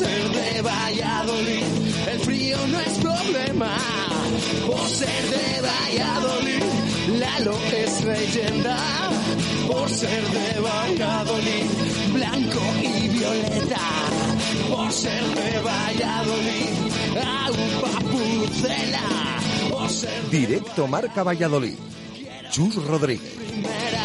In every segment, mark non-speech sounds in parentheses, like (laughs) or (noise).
Ser de Valladolid, el frío no es problema. Por ser de Valladolid, Lalo es leyenda. Por ser de Valladolid, blanco y violeta. Por ser de Valladolid, agua pucela. Directo Marca Valladolid. Chus Rodríguez.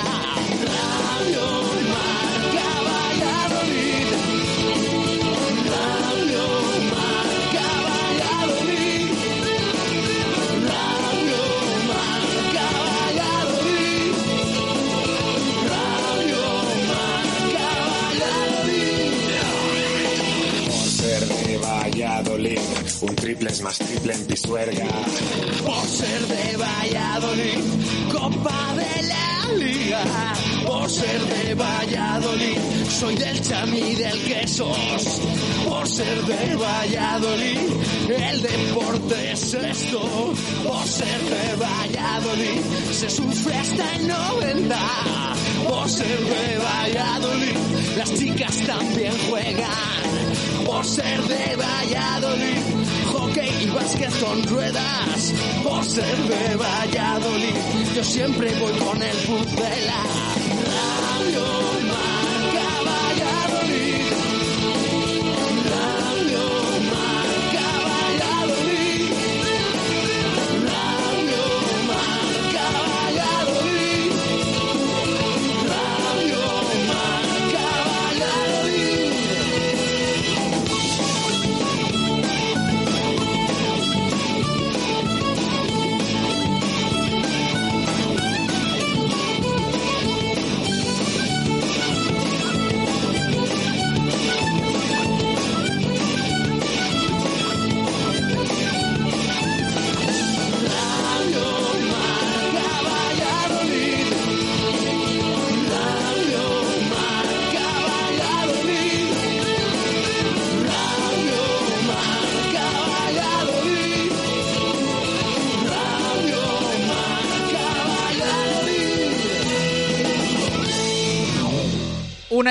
Un triple es más triple en Pisuerga. Por ser de Valladolid, Copa de la Liga. Por ser de Valladolid, soy del chami del quesos. Por ser de Valladolid, el deporte es esto. Por ser de Valladolid, se sufre hasta el 90. Por ser de Valladolid, las chicas también juegan. Por ser de Valladolid, y básquet con ruedas. Por ser de Valladolid, yo siempre voy con el pucela.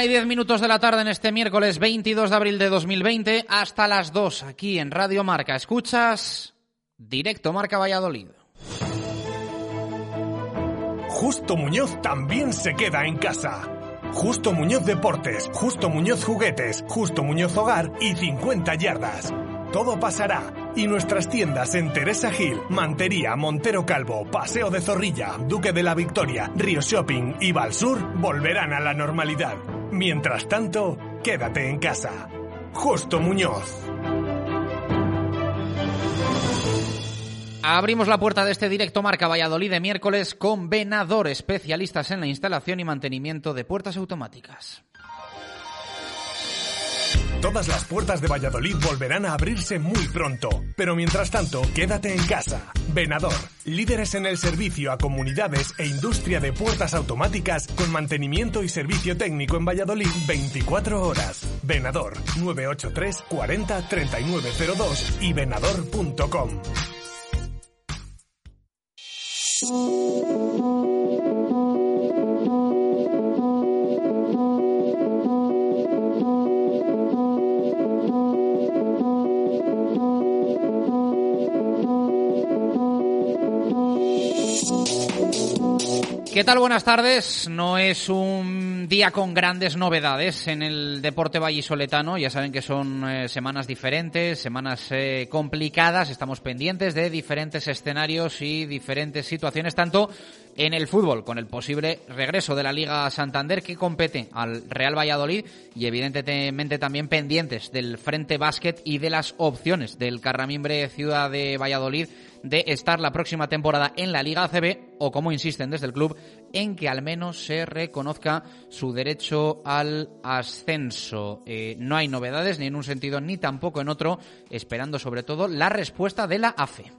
Y diez minutos de la tarde en este miércoles 22 de abril de 2020 hasta las 2 aquí en Radio Marca. Escuchas Directo Marca Valladolid. Justo Muñoz también se queda en casa. Justo Muñoz Deportes, Justo Muñoz Juguetes, Justo Muñoz Hogar y 50 yardas. Todo pasará y nuestras tiendas en Teresa Gil, Mantería, Montero Calvo, Paseo de Zorrilla, Duque de la Victoria, Río Shopping y Valsur volverán a la normalidad. Mientras tanto, quédate en casa. Justo Muñoz. Abrimos la puerta de este directo Marca Valladolid de miércoles con Venador, especialistas en la instalación y mantenimiento de puertas automáticas. Todas las puertas de Valladolid volverán a abrirse muy pronto, pero mientras tanto, quédate en casa. Venador, líderes en el servicio a comunidades e industria de puertas automáticas con mantenimiento y servicio técnico en Valladolid 24 horas. Venador 983 40 3902 y venador.com. ¿Qué tal? Buenas tardes. No es un día con grandes novedades en el deporte vallisoletano. Ya saben que son eh, semanas diferentes, semanas eh, complicadas. Estamos pendientes de diferentes escenarios y diferentes situaciones, tanto en el fútbol, con el posible regreso de la Liga Santander que compete al Real Valladolid y evidentemente también pendientes del Frente Básquet y de las opciones del Carramimbre Ciudad de Valladolid de estar la próxima temporada en la Liga ACB o, como insisten desde el club, en que al menos se reconozca su derecho al ascenso. Eh, no hay novedades ni en un sentido ni tampoco en otro, esperando sobre todo la respuesta de la AFE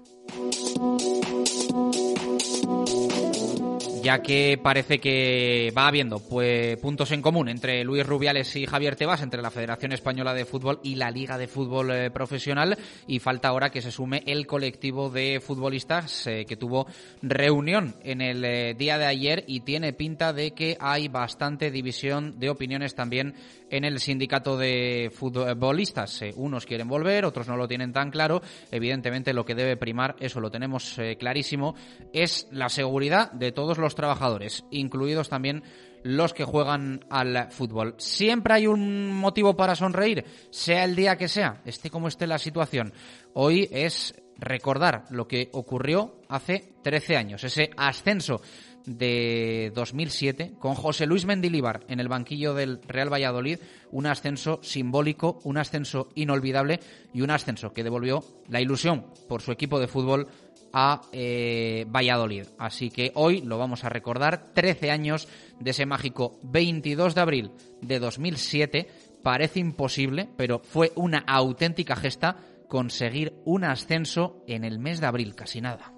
ya que parece que va habiendo pues, puntos en común entre Luis Rubiales y Javier Tebas, entre la Federación Española de Fútbol y la Liga de Fútbol eh, Profesional, y falta ahora que se sume el colectivo de futbolistas eh, que tuvo reunión en el eh, día de ayer y tiene pinta de que hay bastante división de opiniones también en el sindicato de futbolistas. unos quieren volver, otros no lo tienen tan claro. Evidentemente lo que debe primar, eso lo tenemos clarísimo, es la seguridad de todos los trabajadores, incluidos también los que juegan al fútbol. Siempre hay un motivo para sonreír, sea el día que sea, esté como esté la situación. Hoy es recordar lo que ocurrió hace 13 años, ese ascenso de 2007 con José Luis Mendilibar en el banquillo del Real Valladolid, un ascenso simbólico, un ascenso inolvidable y un ascenso que devolvió la ilusión por su equipo de fútbol a eh, Valladolid. Así que hoy lo vamos a recordar, 13 años de ese mágico 22 de abril de 2007. Parece imposible, pero fue una auténtica gesta conseguir un ascenso en el mes de abril, casi nada.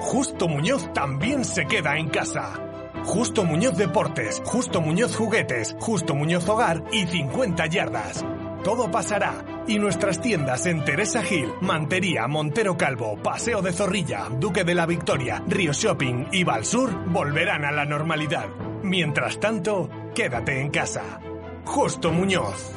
Justo Muñoz también se queda en casa. Justo Muñoz Deportes, Justo Muñoz Juguetes, Justo Muñoz Hogar y 50 yardas. Todo pasará y nuestras tiendas en Teresa Gil, Mantería, Montero Calvo, Paseo de Zorrilla, Duque de la Victoria, Río Shopping y Valsur volverán a la normalidad. Mientras tanto, quédate en casa. Justo Muñoz.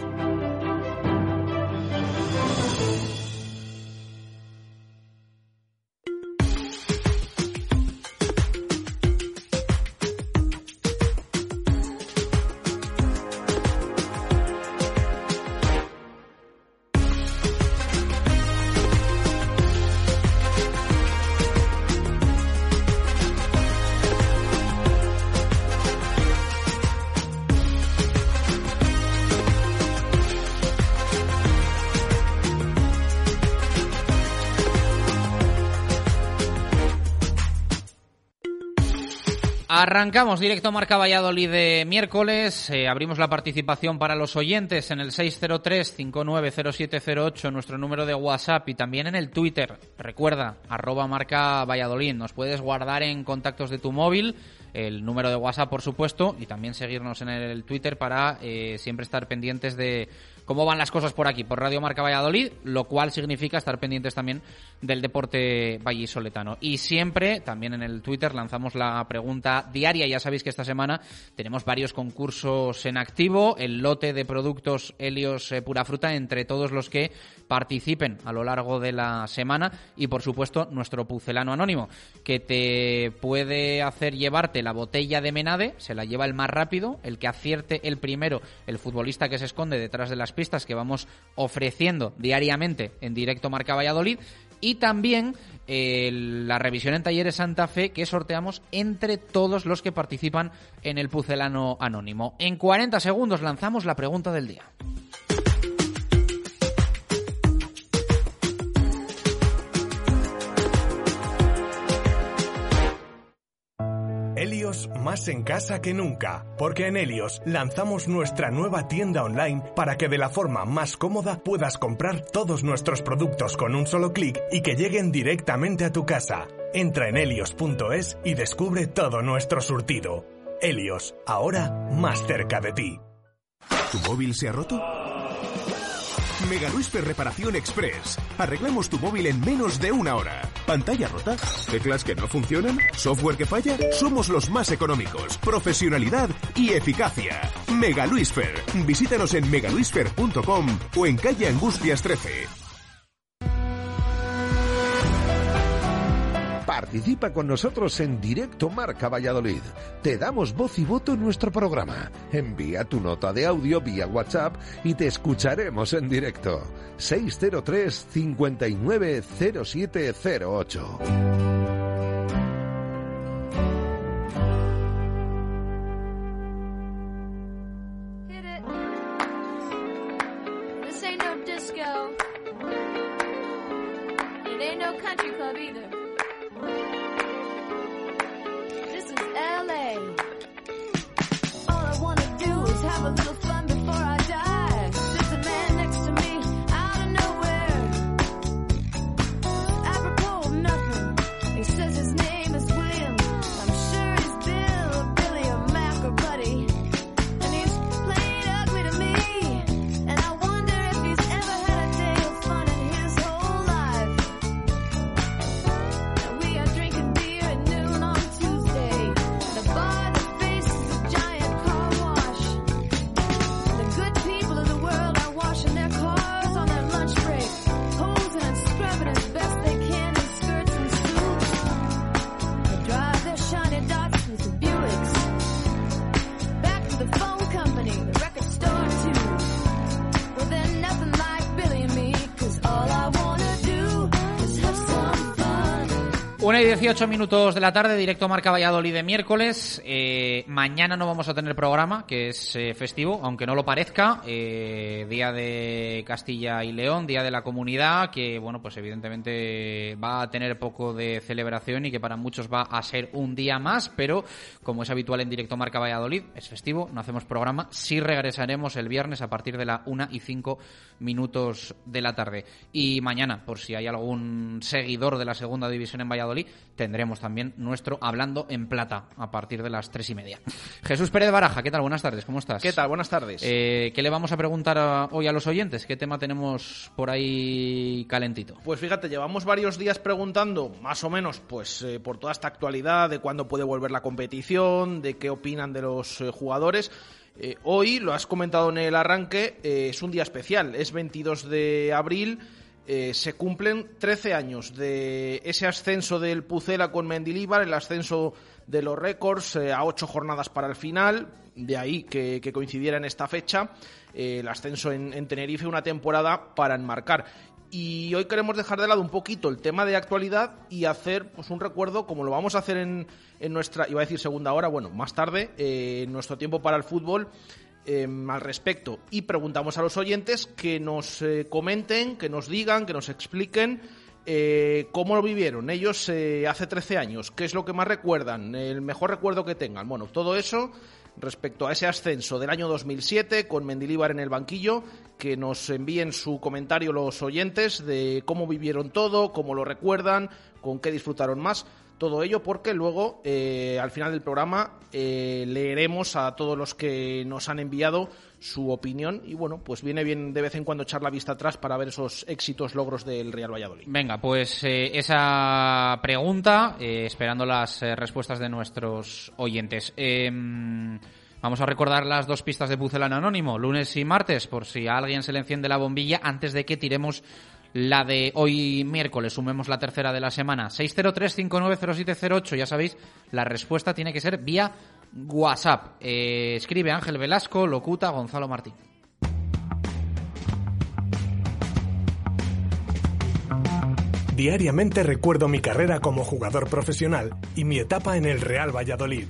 Arrancamos directo Marca Valladolid de miércoles. Eh, abrimos la participación para los oyentes en el 603-590708, nuestro número de WhatsApp y también en el Twitter. Recuerda, arroba Marca Valladolid. Nos puedes guardar en contactos de tu móvil el número de WhatsApp, por supuesto, y también seguirnos en el Twitter para eh, siempre estar pendientes de cómo van las cosas por aquí, por Radio Marca Valladolid, lo cual significa estar pendientes también del deporte vallisoletano. Y siempre, también en el Twitter, lanzamos la pregunta diaria. Ya sabéis que esta semana tenemos varios concursos en activo, el lote de productos Helios eh, Pura Fruta entre todos los que participen a lo largo de la semana y, por supuesto, nuestro pucelano anónimo, que te puede hacer llevarte la botella de Menade, se la lleva el más rápido, el que acierte el primero, el futbolista que se esconde detrás de las pistas que vamos ofreciendo diariamente en directo Marca Valladolid y también eh, la revisión en Talleres Santa Fe que sorteamos entre todos los que participan en el Pucelano Anónimo. En 40 segundos lanzamos la pregunta del día. Helios más en casa que nunca, porque en Helios lanzamos nuestra nueva tienda online para que de la forma más cómoda puedas comprar todos nuestros productos con un solo clic y que lleguen directamente a tu casa. Entra en helios.es y descubre todo nuestro surtido. Helios, ahora más cerca de ti. ¿Tu móvil se ha roto? Mega Reparación Express. Arreglamos tu móvil en menos de una hora. ¿Pantalla rota? ¿Teclas que no funcionan? ¿Software que falla? Somos los más económicos. Profesionalidad y eficacia. Megaluisfer. Visítanos en megaluisfer.com o en calle Angustias 13. Participa con nosotros en directo Marca Valladolid. Te damos voz y voto en nuestro programa. Envía tu nota de audio vía WhatsApp y te escucharemos en directo. 603 59 a little 1 y 18 minutos de la tarde, directo Marca Valladolid de miércoles. Eh, mañana no vamos a tener programa, que es eh, festivo, aunque no lo parezca. Eh, día de Castilla y León, Día de la Comunidad, que bueno, pues evidentemente va a tener poco de celebración y que para muchos va a ser un día más, pero como es habitual en directo Marca Valladolid, es festivo, no hacemos programa. Sí regresaremos el viernes a partir de la 1 y 5 minutos de la tarde. Y mañana, por si hay algún seguidor de la segunda división en Valladolid, tendremos también nuestro Hablando en Plata a partir de las tres y media. Jesús Pérez Baraja, ¿qué tal? Buenas tardes, ¿cómo estás? ¿Qué tal? Buenas tardes. Eh, ¿Qué le vamos a preguntar a- hoy a los oyentes? ¿Qué tema tenemos por ahí calentito? Pues fíjate, llevamos varios días preguntando, más o menos, pues eh, por toda esta actualidad, de cuándo puede volver la competición, de qué opinan de los eh, jugadores. Eh, hoy, lo has comentado en el arranque, eh, es un día especial, es 22 de abril, eh, se cumplen 13 años de ese ascenso del Pucela con Mendilíbar, el ascenso de los récords eh, a ocho jornadas para el final, de ahí que, que coincidiera en esta fecha, eh, el ascenso en, en Tenerife, una temporada para enmarcar. Y hoy queremos dejar de lado un poquito el tema de actualidad y hacer pues un recuerdo, como lo vamos a hacer en, en nuestra, iba a decir segunda hora, bueno, más tarde, en nuestro tiempo para el fútbol, eh, al respecto. Y preguntamos a los oyentes que nos eh, comenten, que nos digan, que nos expliquen eh, cómo lo vivieron ellos eh, hace 13 años, qué es lo que más recuerdan, el mejor recuerdo que tengan. Bueno, todo eso respecto a ese ascenso del año 2007 con Mendilíbar en el banquillo, que nos envíen su comentario los oyentes de cómo vivieron todo, cómo lo recuerdan, con qué disfrutaron más. Todo ello porque luego, eh, al final del programa, eh, leeremos a todos los que nos han enviado su opinión y bueno, pues viene bien de vez en cuando echar la vista atrás para ver esos éxitos, logros del Real Valladolid. Venga, pues eh, esa pregunta, eh, esperando las respuestas de nuestros oyentes. Em, vamos a recordar las dos pistas de Pucelano Anónimo, lunes y martes, por si a alguien se le enciende la bombilla antes de que tiremos la de hoy miércoles, sumemos la tercera de la semana. 603-590708, ya sabéis, la respuesta tiene que ser vía WhatsApp. Eh, escribe Ángel Velasco, locuta Gonzalo Martín. Diariamente recuerdo mi carrera como jugador profesional y mi etapa en el Real Valladolid.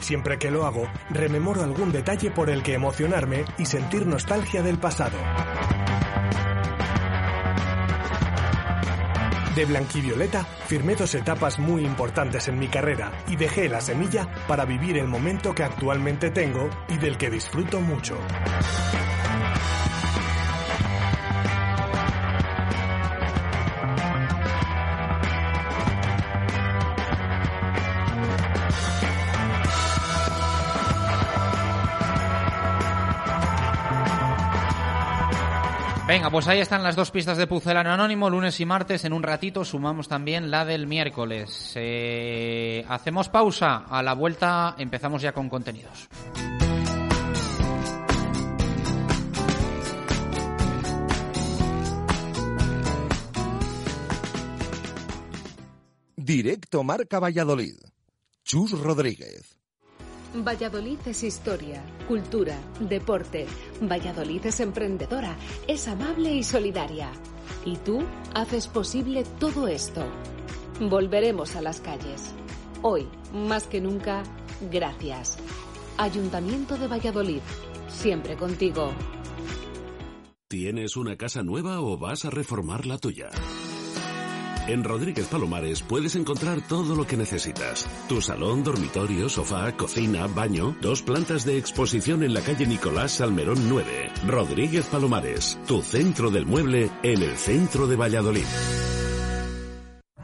Siempre que lo hago, rememoro algún detalle por el que emocionarme y sentir nostalgia del pasado. De blanquivioleta firmé dos etapas muy importantes en mi carrera y dejé la semilla para vivir el momento que actualmente tengo y del que disfruto mucho. Venga, pues ahí están las dos pistas de Pucelano Anónimo, lunes y martes. En un ratito sumamos también la del miércoles. Eh, hacemos pausa. A la vuelta empezamos ya con contenidos. Directo Marca Valladolid. Chus Rodríguez. Valladolid es historia, cultura, deporte. Valladolid es emprendedora, es amable y solidaria. Y tú haces posible todo esto. Volveremos a las calles. Hoy, más que nunca, gracias. Ayuntamiento de Valladolid, siempre contigo. ¿Tienes una casa nueva o vas a reformar la tuya? En Rodríguez Palomares puedes encontrar todo lo que necesitas. Tu salón, dormitorio, sofá, cocina, baño, dos plantas de exposición en la calle Nicolás Salmerón 9. Rodríguez Palomares, tu centro del mueble en el centro de Valladolid.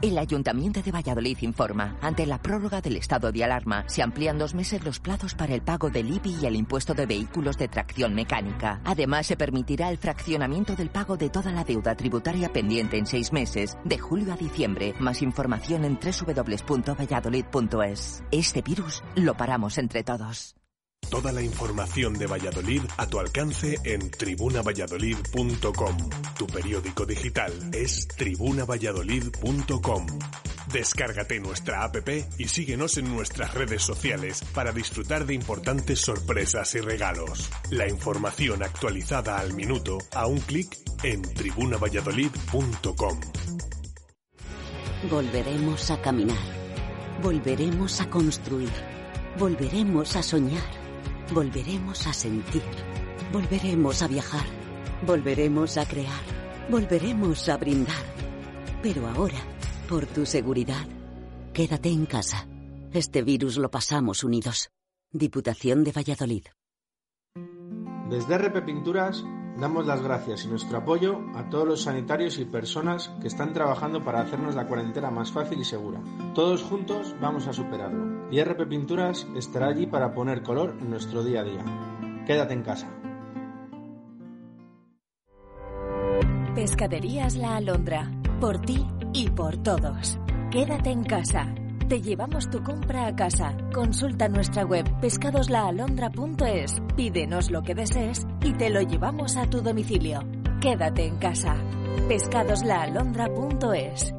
El Ayuntamiento de Valladolid informa, ante la prórroga del estado de alarma, se amplían dos meses los plazos para el pago del IBI y el impuesto de vehículos de tracción mecánica. Además, se permitirá el fraccionamiento del pago de toda la deuda tributaria pendiente en seis meses, de julio a diciembre. Más información en www.valladolid.es. Este virus lo paramos entre todos. Toda la información de Valladolid a tu alcance en tribunavalladolid.com. Tu periódico digital es tribunavalladolid.com. Descárgate nuestra app y síguenos en nuestras redes sociales para disfrutar de importantes sorpresas y regalos. La información actualizada al minuto a un clic en tribunavalladolid.com. Volveremos a caminar. Volveremos a construir. Volveremos a soñar. Volveremos a sentir. Volveremos a viajar. Volveremos a crear. Volveremos a brindar. Pero ahora, por tu seguridad, quédate en casa. Este virus lo pasamos unidos. Diputación de Valladolid. Desde RP Pinturas damos las gracias y nuestro apoyo a todos los sanitarios y personas que están trabajando para hacernos la cuarentena más fácil y segura. Todos juntos vamos a superarlo. Y RP Pinturas estará allí para poner color en nuestro día a día. Quédate en casa. Pescaderías La Alondra. Por ti y por todos. Quédate en casa. Te llevamos tu compra a casa. Consulta nuestra web pescadoslaalondra.es. Pídenos lo que desees y te lo llevamos a tu domicilio. Quédate en casa. pescadoslaalondra.es.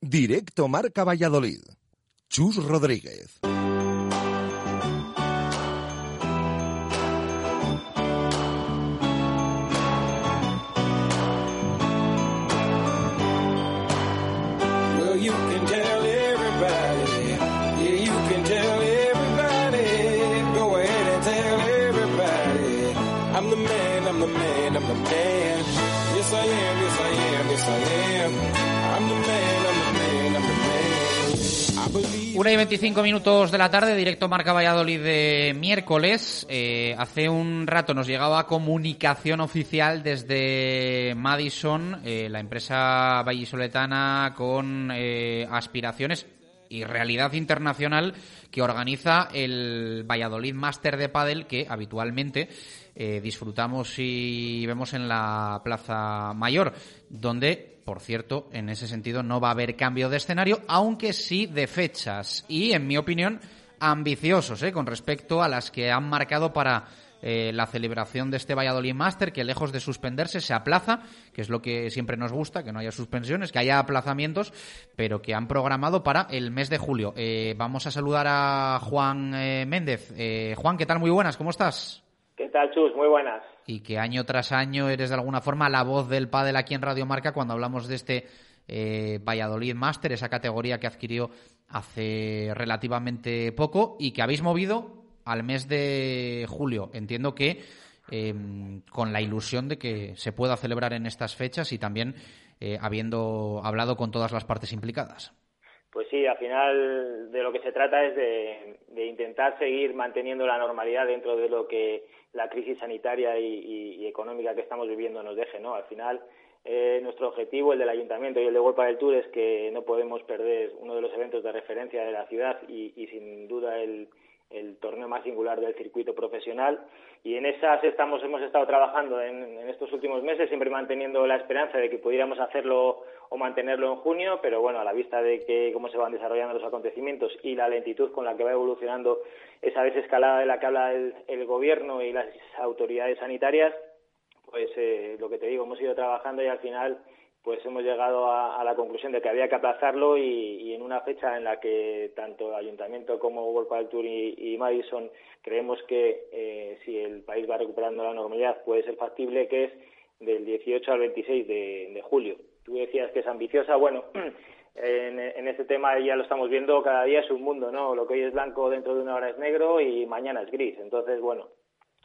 Directo Marca Valladolid. Chus Rodríguez. 1 y 25 minutos de la tarde, directo Marca Valladolid de miércoles. Eh, hace un rato nos llegaba comunicación oficial desde Madison, eh, la empresa vallisoletana con eh, aspiraciones y realidad internacional que organiza el Valladolid Master de Padel que habitualmente disfrutamos y vemos en la Plaza Mayor, donde por cierto, en ese sentido no va a haber cambio de escenario, aunque sí de fechas y, en mi opinión, ambiciosos ¿eh? con respecto a las que han marcado para eh, la celebración de este Valladolid Master, que lejos de suspenderse se aplaza, que es lo que siempre nos gusta, que no haya suspensiones, que haya aplazamientos, pero que han programado para el mes de julio. Eh, vamos a saludar a Juan eh, Méndez. Eh, Juan, ¿qué tal? Muy buenas, ¿cómo estás? ¿Qué tal, Chus? Muy buenas. Y que año tras año eres de alguna forma la voz del pádel aquí en Radio Marca cuando hablamos de este eh, Valladolid Master, esa categoría que adquirió hace relativamente poco y que habéis movido al mes de julio. Entiendo que eh, con la ilusión de que se pueda celebrar en estas fechas y también eh, habiendo hablado con todas las partes implicadas. Pues sí, al final de lo que se trata es de, intentar seguir manteniendo la normalidad dentro de lo que la crisis sanitaria y, económica que estamos viviendo nos deje, ¿no? Al final eh, nuestro objetivo, el del ayuntamiento y el de World del Tour, es que no podemos perder uno de los eventos de referencia de la ciudad y, y sin duda el, torneo más singular del circuito profesional y en esas estamos hemos estado trabajando en estos últimos meses siempre manteniendo la esperanza de que pudiéramos hacerlo o mantenerlo en junio pero bueno a la vista de que cómo se van desarrollando los acontecimientos y la lentitud con la que va evolucionando esa desescalada de la que habla el, el gobierno y las autoridades sanitarias pues eh, lo que te digo hemos ido trabajando y al final pues hemos llegado a, la conclusión de que había que aplazarlo y, en una fecha en la que tanto Ayuntamiento como World Padel Tour y, Madison creemos que eh, si el país va recuperando la normalidad puede ser factible, que es del 18 al 26 de, de julio. Tú decías que es ambiciosa, bueno, (clears throat) en, en este tema ya lo estamos viendo, cada día es un mundo, ¿no? Lo que hoy es blanco dentro de una hora es negro y mañana es gris. Entonces, bueno,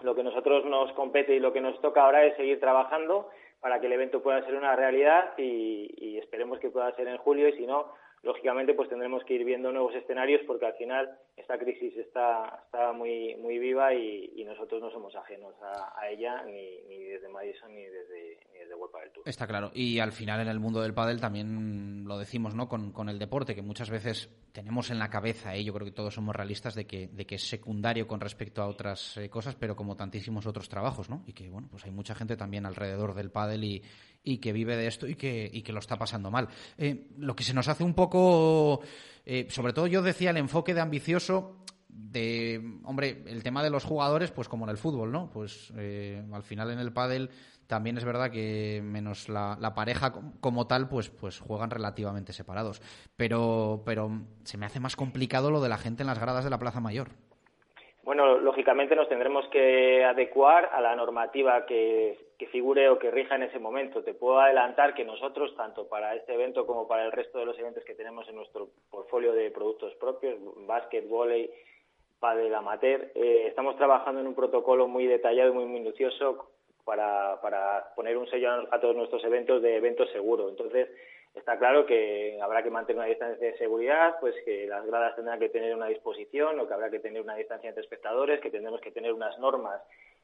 lo que nosotros nos compete y lo que nos toca ahora es seguir trabajando para que el evento pueda ser una realidad y, y, esperemos que pueda ser en julio y si no, lógicamente pues tendremos que ir viendo nuevos escenarios porque al final esta crisis está, está muy, muy viva y, nosotros no somos ajenos a, ella ni, desde Madison ni desde, ni desde World Tour. Está claro. Y al final en el mundo del pádel también lo decimos, ¿no? Con, con el deporte, que muchas veces tenemos en la cabeza, ¿eh? yo creo que todos somos realistas de que, de que es secundario con respecto a otras eh, cosas, pero como tantísimos otros trabajos, ¿no? Y que, bueno, pues hay mucha gente también alrededor del pádel y, y que vive de esto y que, y que lo está pasando mal. Eh, lo que se nos hace un poco, eh, sobre todo yo decía el enfoque de ambicioso de, hombre, el tema de los jugadores, pues como en el fútbol, ¿no? Pues eh, al final en el pádel también es verdad que menos la, la, pareja como tal, pues, pues juegan relativamente separados. Pero, pero se me hace más complicado lo de la gente en las gradas de la Plaza Mayor. Bueno, lógicamente nos tendremos que adecuar a la normativa que, figure o que rija en ese momento. Te puedo adelantar que nosotros, tanto para este evento como para el resto de los eventos que tenemos en nuestro portfolio de productos propios, básquet, volei, pádel amateur, eh, estamos trabajando en un protocolo muy detallado y muy minucioso para, para poner un sello a, a todos nuestros eventos de evento seguro. Entonces, Está claro que habrá que mantener una distancia de seguridad, pues que las gradas tendrán que tener una disposición o que habrá que tener una distancia entre espectadores, que tendremos que tener unas normas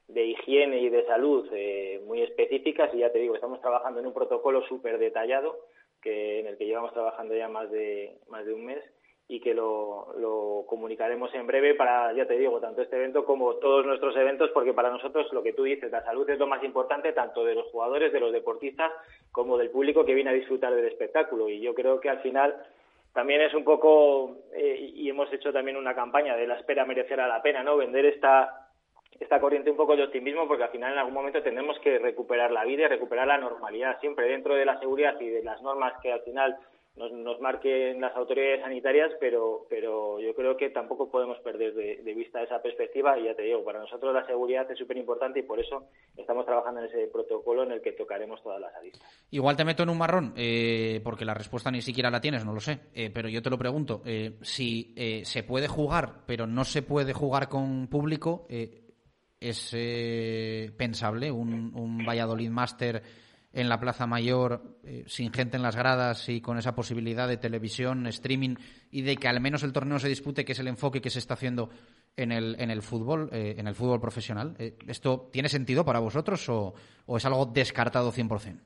de higiene y de salud eh, muy específicas. Y ya te digo, estamos trabajando en un protocolo súper detallado que en el que llevamos trabajando ya más de, más de un mes y que lo, lo, comunicaremos en breve para, ya te digo, tanto este evento como todos nuestros eventos, porque para nosotros lo que tú dices, la salud es lo más importante tanto de los jugadores, de los deportistas, como del público que viene a disfrutar del espectáculo. Y yo creo que al final también es un poco, eh, y hemos hecho también una campaña de la espera merecerá la pena, ¿no? Vender esta esta corriente un poco de optimismo porque al final en algún momento tendremos que recuperar la vida y recuperar la normalidad siempre dentro de la seguridad y de las normas que al final nos, nos marquen las autoridades sanitarias, pero, pero yo creo que tampoco podemos perder de, vista esa perspectiva y ya te digo, para nosotros la seguridad es súper importante y por eso estamos trabajando en ese protocolo en el que tocaremos todas las aristas. Igual te meto en un marrón, eh, porque la respuesta ni siquiera la tienes, no lo sé, eh, pero yo te lo pregunto, eh, si eh, se puede jugar, pero no se puede jugar con público, ¿es pensable un, un Valladolid Master en la Plaza Mayor, eh, sin gente en las gradas y con esa posibilidad de televisión, streaming y de que al menos el torneo se dispute, que es el enfoque que se está haciendo en el, en el fútbol, eh, en el fútbol profesional. Eh, ¿Esto tiene sentido para vosotros o, o, es algo descartado 100%?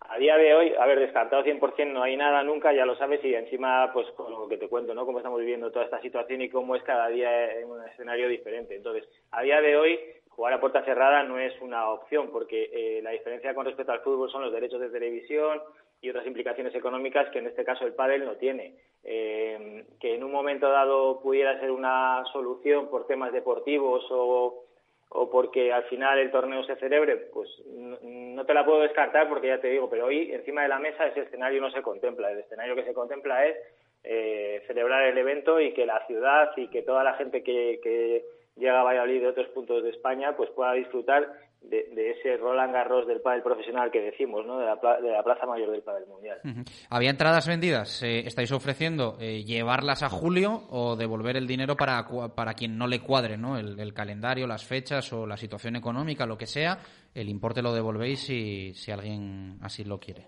A día de hoy, a ver, descartado 100% no hay nada nunca, ya lo sabes, y encima, pues con lo que te cuento, ¿no? Cómo estamos viviendo toda esta situación y cómo es cada día en un escenario diferente. Entonces, a día de hoy, jugar a puerta cerrada no es una opción porque eh, la diferencia con respecto al fútbol son los derechos de televisión y otras implicaciones económicas que en este caso el pádel no tiene. Eh, que en un momento dado pudiera ser una solución por temas deportivos o, o porque al final el torneo se celebre, pues no, te la puedo descartar porque ya te digo, pero hoy encima de la mesa ese escenario no se contempla. El escenario que se contempla es eh, celebrar el evento y que la ciudad y que toda la gente que, que llega a Valladolid de otros puntos de España, pues pueda disfrutar de, de ese Roland Garros del pádel profesional que decimos, ¿no? De la, de la Plaza Mayor del Pádel Mundial. Uh -huh. ¿Había entradas vendidas? Eh, ¿Estáis ofreciendo eh, llevarlas a julio o devolver el dinero para, para quien no le cuadre, ¿no? El, el, calendario, las fechas o la situación económica, lo que sea, el importe lo devolvéis si, si alguien así lo quiere?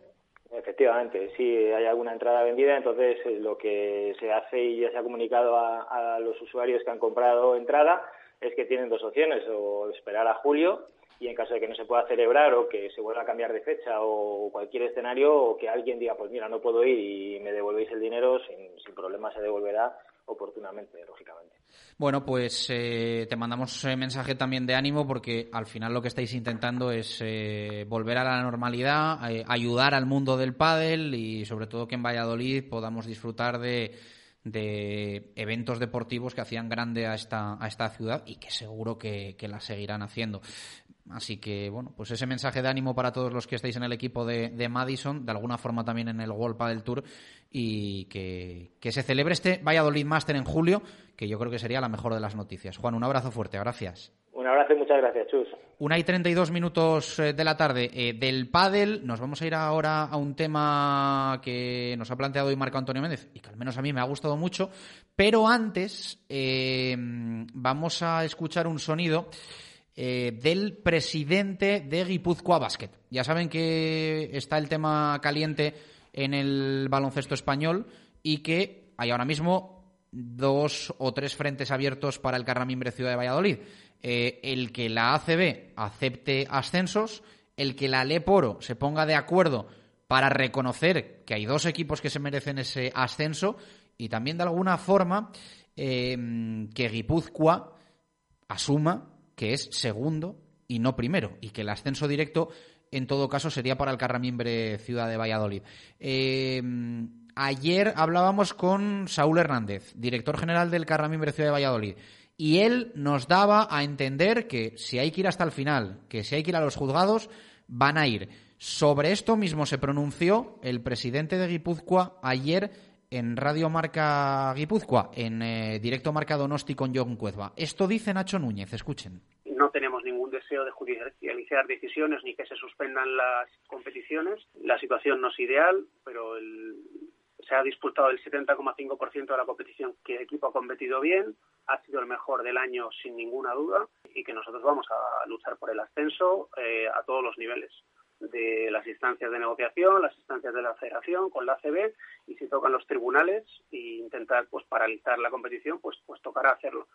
Efectivamente, si hay alguna entrada vendida, entonces eh, lo que se hace y ya se ha comunicado a, a los usuarios que han comprado entrada es que tienen dos opciones, o esperar a julio y en caso de que no se pueda celebrar o que se vuelva a cambiar de fecha o cualquier escenario o que alguien diga, pues mira, no puedo ir y me devolvéis el dinero, sin, sin problema se devolverá oportunamente, lógicamente. Bueno, pues eh, te mandamos eh, mensaje también de ánimo porque al final lo que estáis intentando es eh, volver a la normalidad, eh, ayudar al mundo del pádel y sobre todo que en Valladolid podamos disfrutar de, de eventos deportivos que hacían grande a esta, a esta ciudad y que seguro que, que la seguirán haciendo. Así que, bueno, pues ese mensaje de ánimo para todos los que estáis en el equipo de, de Madison, de alguna forma también en el World Padel Tour, y que, que se celebre este Valladolid Master en julio, que yo creo que sería la mejor de las noticias. Juan, un abrazo fuerte, gracias. Un abrazo y muchas gracias, Chus. Una y 32 minutos eh, de la tarde eh, del pádel. Nos vamos a ir ahora a un tema que nos ha planteado hoy Marco Antonio Méndez y que al menos a mí me ha gustado mucho. Pero antes eh, vamos a escuchar un sonido del presidente de Guipúzcoa Basket. Ya saben que está el tema caliente en el baloncesto español y que hay ahora mismo dos o tres frentes abiertos para el Carramimbre Ciudad de Valladolid. Eh, el que la ACB acepte ascensos, el que la Leporo se ponga de acuerdo para reconocer que hay dos equipos que se merecen ese ascenso y también de alguna forma eh, que Guipúzcoa asuma que es segundo y no primero y que el ascenso directo en todo caso sería para el Carramimbre Ciudad de Valladolid. Eh, ayer hablábamos con Saúl Hernández, director general del Carramimbre Ciudad de Valladolid, y él nos daba a entender que si hay que ir hasta el final, que si hay que ir a los juzgados, van a ir. Sobre esto mismo se pronunció el presidente de Guipúzcoa ayer en Radio Marca Guipúzcoa, en eh, directo Marca Donosti con John Cuezba. Esto dice Nacho Núñez, escuchen. No tenemos ningún deseo de judicializar decisiones ni que se suspendan las competiciones. La situación no es ideal, pero el, se ha disputado el 70,5% de la competición que el equipo ha competido bien, ha sido el mejor del año sin ninguna duda y que nosotros vamos a luchar por el ascenso eh, a todos los niveles de las instancias de negociación, las instancias de la federación con la ACB y si tocan los tribunales e intentar pues paralizar la competición, pues pues tocará hacerlo.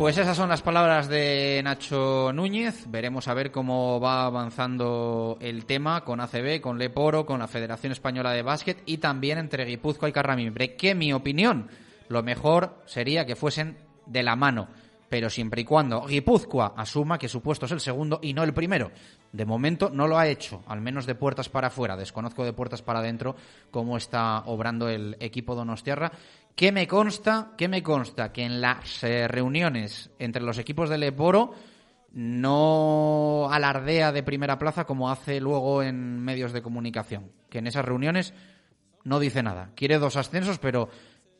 Pues esas son las palabras de Nacho Núñez. Veremos a ver cómo va avanzando el tema con ACB, con Leporo, con la Federación Española de Básquet y también entre Guipúzcoa y Carramimbre. Que mi opinión, lo mejor sería que fuesen de la mano pero siempre y cuando Guipúzcoa asuma que su puesto es el segundo y no el primero. De momento no lo ha hecho, al menos de puertas para afuera. Desconozco de puertas para adentro cómo está obrando el equipo donostiarra. ¿Qué me consta? ¿Qué me consta? Que en las eh, reuniones entre los equipos del Leporo no alardea de primera plaza como hace luego en medios de comunicación. Que en esas reuniones no dice nada. Quiere dos ascensos, pero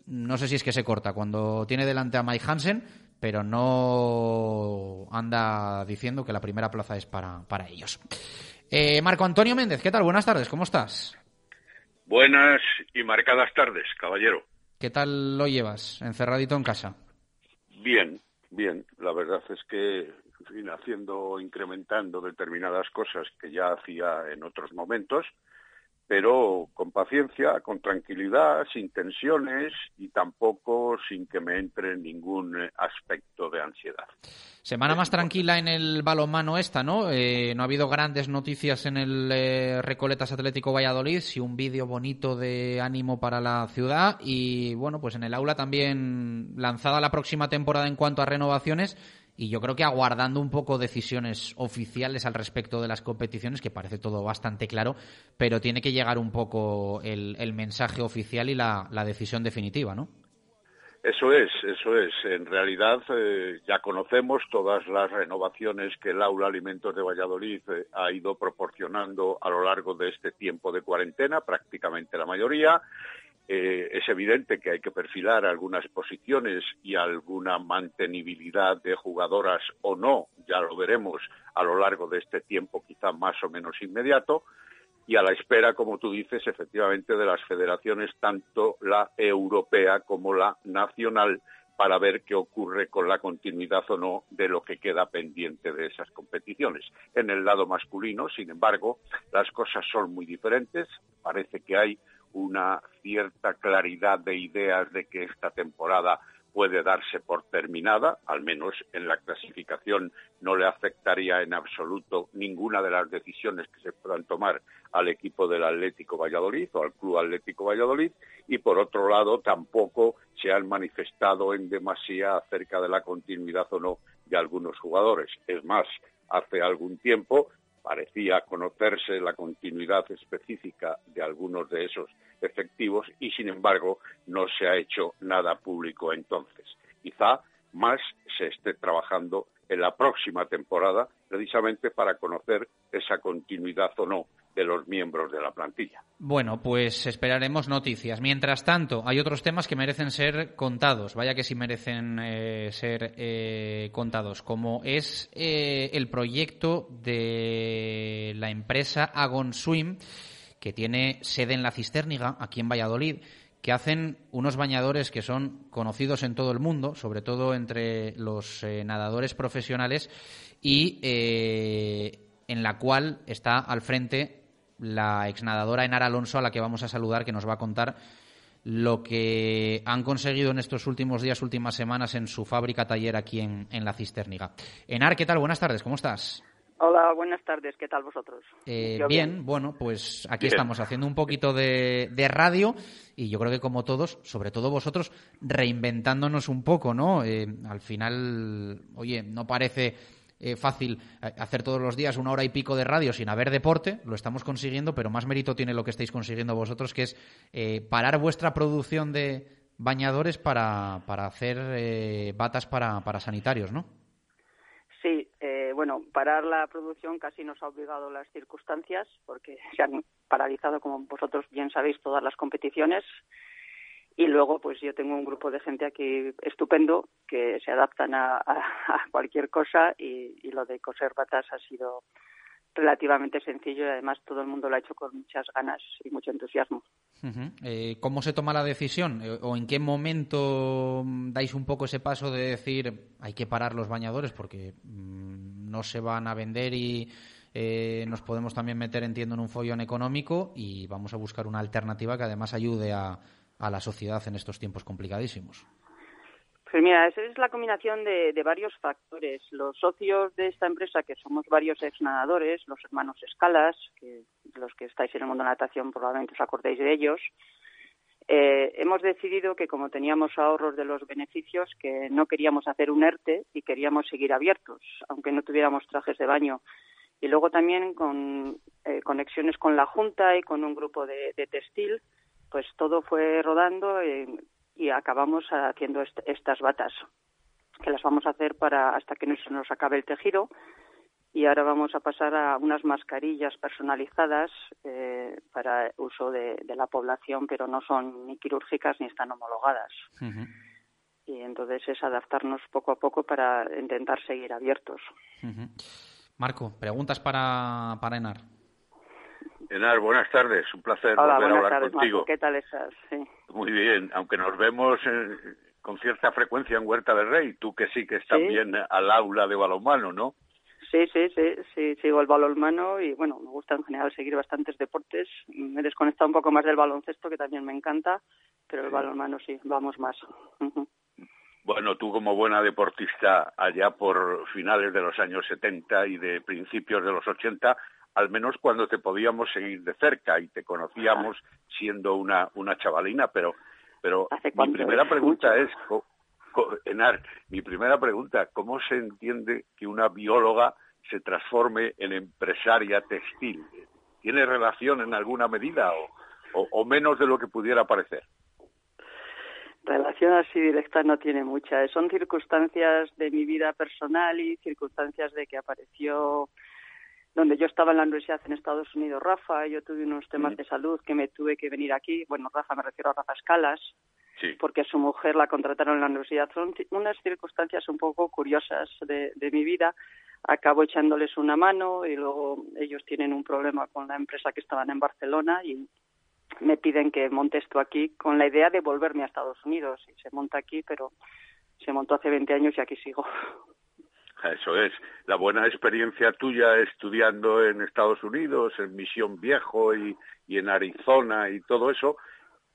no sé si es que se corta cuando tiene delante a Mike Hansen, pero no anda diciendo que la primera plaza es para, para ellos. Eh, Marco Antonio Méndez, ¿qué tal? Buenas tardes, ¿cómo estás? Buenas y marcadas tardes, caballero. ¿Qué tal lo llevas, encerradito en casa? Bien, bien. La verdad es que, en fin, haciendo, incrementando determinadas cosas que ya hacía en otros momentos, pero con paciencia, con tranquilidad, sin tensiones y tampoco sin que me entre ningún eh, aspecto de ansiedad. Semana más tranquila en el balonmano esta, ¿no? Eh, no ha habido grandes noticias en el eh, Recoletas Atlético Valladolid, sí un vídeo bonito de ánimo para la ciudad y, bueno, pues en el aula también lanzada la próxima temporada en cuanto a renovaciones y yo creo que aguardando un poco decisiones oficiales al respecto de las competiciones, que parece todo bastante claro, pero tiene que llegar un poco el, mensaje oficial y la, la, decisión definitiva, ¿no? Eso es, eso es. En realidad eh, ya conocemos todas las renovaciones que el Aula Alimentos de Valladolid eh, ha ido proporcionando a lo largo de este tiempo de cuarentena, prácticamente la mayoría, eh, es evidente que hay que perfilar algunas posiciones y alguna mantenibilidad de jugadoras o no, ya lo veremos a lo largo de este tiempo quizá más o menos inmediato, y a la espera, como tú dices, efectivamente de las federaciones, tanto la europea como la nacional, para ver qué ocurre con la continuidad o no de lo que queda pendiente de esas competiciones. En el lado masculino, sin embargo, las cosas son muy diferentes. Parece que hay una cierta claridad de ideas de que esta temporada puede darse por terminada, al menos en la clasificación no le afectaría en absoluto ninguna de las decisiones que se puedan tomar al equipo del Atlético Valladolid o al Club Atlético Valladolid y por otro lado tampoco se han manifestado en demasía acerca de la continuidad o no de algunos jugadores. Es más, hace algún tiempo parecía conocerse la continuidad específica de algunos de esos efectivos y, sin embargo, no se ha hecho nada público entonces. Quizá más se esté trabajando en la próxima temporada precisamente para conocer esa continuidad o no de los miembros de la plantilla. Bueno, pues esperaremos noticias. Mientras tanto, hay otros temas que merecen ser contados. Vaya que sí merecen eh, ser eh, contados, como es eh, el proyecto de la empresa Agon Swim, que tiene sede en la Cisterniga, aquí en Valladolid, que hacen unos bañadores que son conocidos en todo el mundo, sobre todo entre los nadadores profesionales, y en la cual está al frente la exnadadora Enar Alonso, a la que vamos a saludar, que nos va a contar lo que han conseguido en estos últimos días, últimas semanas en su fábrica taller aquí en, en la Cisterniga. Enar, ¿qué tal? Buenas tardes, ¿cómo estás? Hola, buenas tardes, ¿qué tal vosotros? Eh, bien, bien, bueno, pues aquí bien. estamos haciendo un poquito de, de, radio y yo creo que como todos, sobre todo vosotros, reinventándonos un poco, ¿no? Eh, al final, oye, no parece eh, fácil hacer todos los días una hora y pico de radio sin haber deporte, lo estamos consiguiendo, pero más mérito tiene lo que estáis consiguiendo vosotros, que es eh, parar vuestra producción de bañadores para, para hacer eh, batas para, para sanitarios, ¿no? Bueno, parar la producción casi nos ha obligado las circunstancias, porque se han paralizado, como vosotros bien sabéis, todas las competiciones. Y luego, pues yo tengo un grupo de gente aquí estupendo que se adaptan a, cualquier cosa y, lo de coser batas ha sido relativamente sencillo y además todo el mundo lo ha hecho con muchas ganas y mucho entusiasmo. Eh, ¿Cómo se toma la decisión o en qué momento dais un poco ese paso de decir hay que parar los bañadores porque mmm, no se van a vender y eh, nos podemos también meter, entiendo, en un follón económico y vamos a buscar una alternativa que además ayude a a la sociedad en estos tiempos complicadísimos? Pues mira, esa es la combinación de, de, varios factores. Los socios de esta empresa, que somos varios ex nadadores, los hermanos Escalas, que los que estáis en el mundo de natación probablemente os acordéis de ellos, eh, hemos decidido que como teníamos ahorros de los beneficios, que no queríamos hacer un ERTE y queríamos seguir abiertos, aunque no tuviéramos trajes de baño. Y luego también con eh, conexiones con la Junta y con un grupo de, textil, pues todo fue rodando y, y acabamos haciendo est estas batas que las vamos a hacer para hasta que se nos acabe el tejido y ahora vamos a pasar a unas mascarillas personalizadas eh, para uso de, de, la población, pero no son ni quirúrgicas ni están homologadas. Uh -huh. Y entonces es adaptarnos poco a poco para intentar seguir abiertos. Uh -huh. Marco, preguntas para, para Enar. Enar, buenas tardes. Un placer Hola, volver a hablar tardes, contigo. Marco. ¿Qué tal estás? Sí. Muy bien, aunque nos vemos eh, con cierta frecuencia en Huerta del Rey. Tú que sí que estás ¿Sí? bien al aula de balonmano, ¿no? Sí, sí, sí, sí, sigo el balonmano y bueno, me gusta en general seguir bastantes deportes. Me he desconectado un poco más del baloncesto, que también me encanta, pero el sí. balonmano sí, vamos más. Bueno, tú como buena deportista allá por finales de los años 70 y de principios de los 80, al menos cuando te podíamos seguir de cerca y te conocíamos siendo una, una chavalina, pero, pero mi primera pregunta es, Enar, mi primera pregunta, ¿cómo se entiende que una bióloga se transforme en empresaria textil? ¿Tiene relación en alguna medida o, o, o menos de lo que pudiera parecer? relación así directa no tiene mucha. Son circunstancias de mi vida personal y circunstancias de que apareció donde yo estaba en la universidad en Estados Unidos, Rafa, yo tuve unos temas de salud que me tuve que venir aquí, bueno, Rafa me refiero a Rafa Escalas, sí. porque a su mujer la contrataron en la universidad. Son unas circunstancias un poco curiosas de, de mi vida. Acabo echándoles una mano y luego ellos tienen un problema con la empresa que estaban en Barcelona y me piden que monte esto aquí con la idea de volverme a Estados Unidos. Y se monta aquí, pero se montó hace 20 años y aquí sigo. (laughs) Eso es, la buena experiencia tuya estudiando en Estados Unidos, en Misión Viejo y, y en Arizona y todo eso,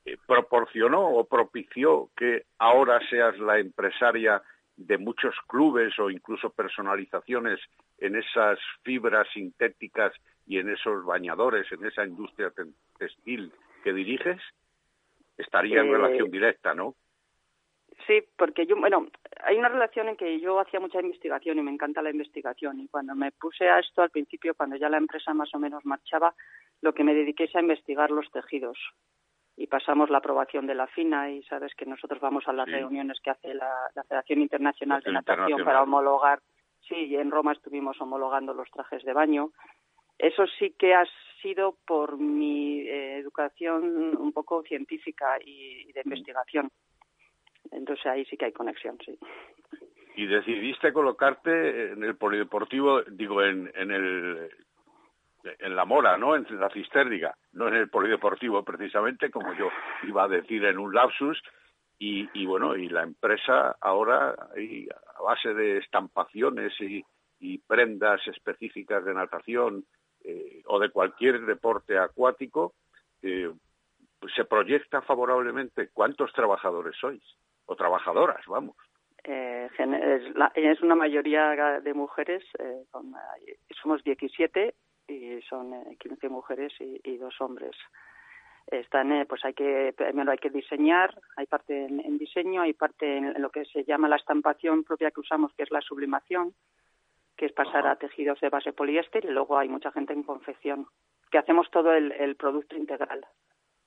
eh, proporcionó o propició que ahora seas la empresaria de muchos clubes o incluso personalizaciones en esas fibras sintéticas y en esos bañadores, en esa industria te- textil que diriges? Estaría en Eh, relación directa, ¿no? Sí, porque yo, bueno, hay una relación en que yo hacía mucha investigación y me encanta la investigación. Y cuando me puse a esto al principio, cuando ya la empresa más o menos marchaba, lo que me dediqué es a investigar los tejidos. Y pasamos la aprobación de la FINA y sabes que nosotros vamos a las Sí. reuniones que hace la, la Federación Internacional de Natación para homologar. Sí, en Roma estuvimos homologando los trajes de baño. Eso sí que ha sido por mi eh, educación un poco científica y, y de investigación. Entonces ahí sí que hay conexión, sí. y decidiste colocarte en el polideportivo, digo, en, en el en la Mora, ¿no? En la Cisterdiga, no en el polideportivo precisamente, como yo iba a decir en un lapsus, y, y bueno, y la empresa ahora, a base de estampaciones y, prendas específicas de natación eh, o de cualquier deporte acuático, eh, se proyecta favorablemente. ¿Cuántos trabajadores sois? O trabajadoras, vamos. Eh, es, la- es una mayoría de mujeres, eh, con, eh, somos 17 y son eh, 15 mujeres y, y dos hombres. Están, eh, pues hay que, primero hay que diseñar, hay parte en, en diseño, hay parte en, lo que se llama la estampación propia que usamos, que es la sublimación, que es pasar a tejidos de base poliéster, y luego hay mucha gente en confección, que hacemos todo el, el producto integral.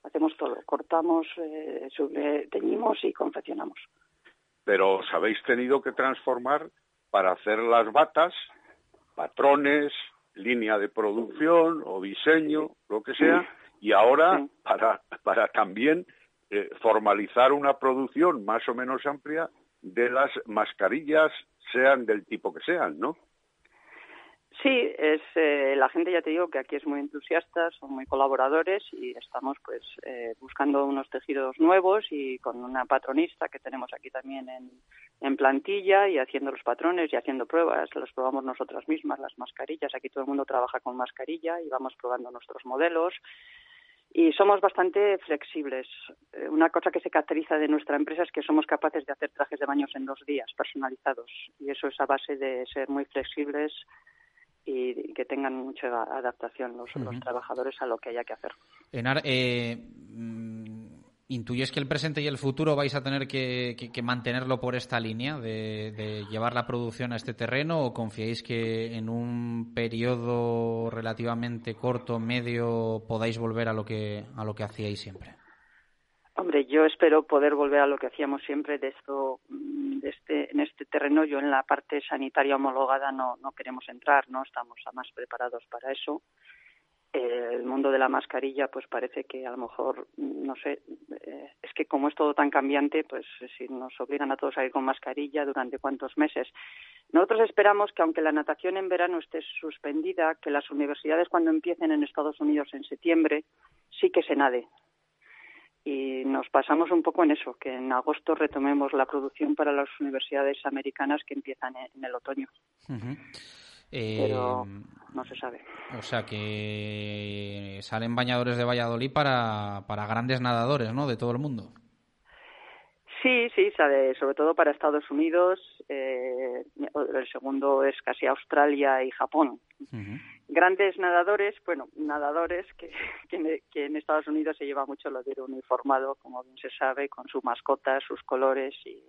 Hacemos todo, cortamos, eh, teñimos y confeccionamos. pero os habéis tenido que transformar para hacer las batas, patrones, línea de producción o diseño, lo que sea, y ahora para, para también eh, formalizar una producción más o menos amplia de las mascarillas, sean del tipo que sean, ¿no? Sí, es eh, la gente ya te digo que aquí es muy entusiasta, son muy colaboradores y estamos pues eh, buscando unos tejidos nuevos y con una patronista que tenemos aquí también en, plantilla y haciendo los patrones y haciendo pruebas, los probamos nosotras mismas las mascarillas, aquí todo el mundo trabaja con mascarilla y vamos probando nuestros modelos y somos bastante flexibles. Eh, Una cosa que se caracteriza de nuestra empresa es que somos capaces de hacer trajes de baños en dos días, personalizados. Y eso es a base de ser muy flexibles y que tengan mucha adaptación los, trabajadores a lo que haya que hacer. Enar, eh, mm, ¿intuyes que el presente y el futuro vais a tener que, que- que mantenerlo por esta línea de, de llevar la producción a este terreno o confiáis que en un periodo relativamente corto, medio, podáis volver a lo que, a lo que hacíais siempre? Yo espero poder volver a lo que hacíamos siempre de esto, mm, de este, en este terreno. Yo en la parte sanitaria homologada no, no queremos entrar, no estamos más preparados para eso. Eh, el mundo de la mascarilla, pues parece que a lo mejor, mm, no sé, eh, es que como es todo tan cambiante, pues si nos obligan a todos a ir con mascarilla, ¿durante cuántos meses? Nosotros esperamos que aunque la natación en verano esté suspendida, que las universidades cuando empiecen en Estados Unidos en septiembre, sí que se nade y nos pasamos un poco en eso, que en agosto retomemos la producción para las universidades americanas que empiezan en, el otoño. Eh, pero no se sabe. O sea que salen bañadores de Valladolid para, para grandes nadadores, ¿no? De todo el mundo. Sí, sí, sabe, sobre todo para Estados Unidos, eh, el segundo es casi Australia y Japón. Grandes nadadores, bueno, nadadores que, (laughs) que, en, que en Estados Unidos se lleva mucho lo de uniformado, como bien se sabe, con su mascota, sus colores y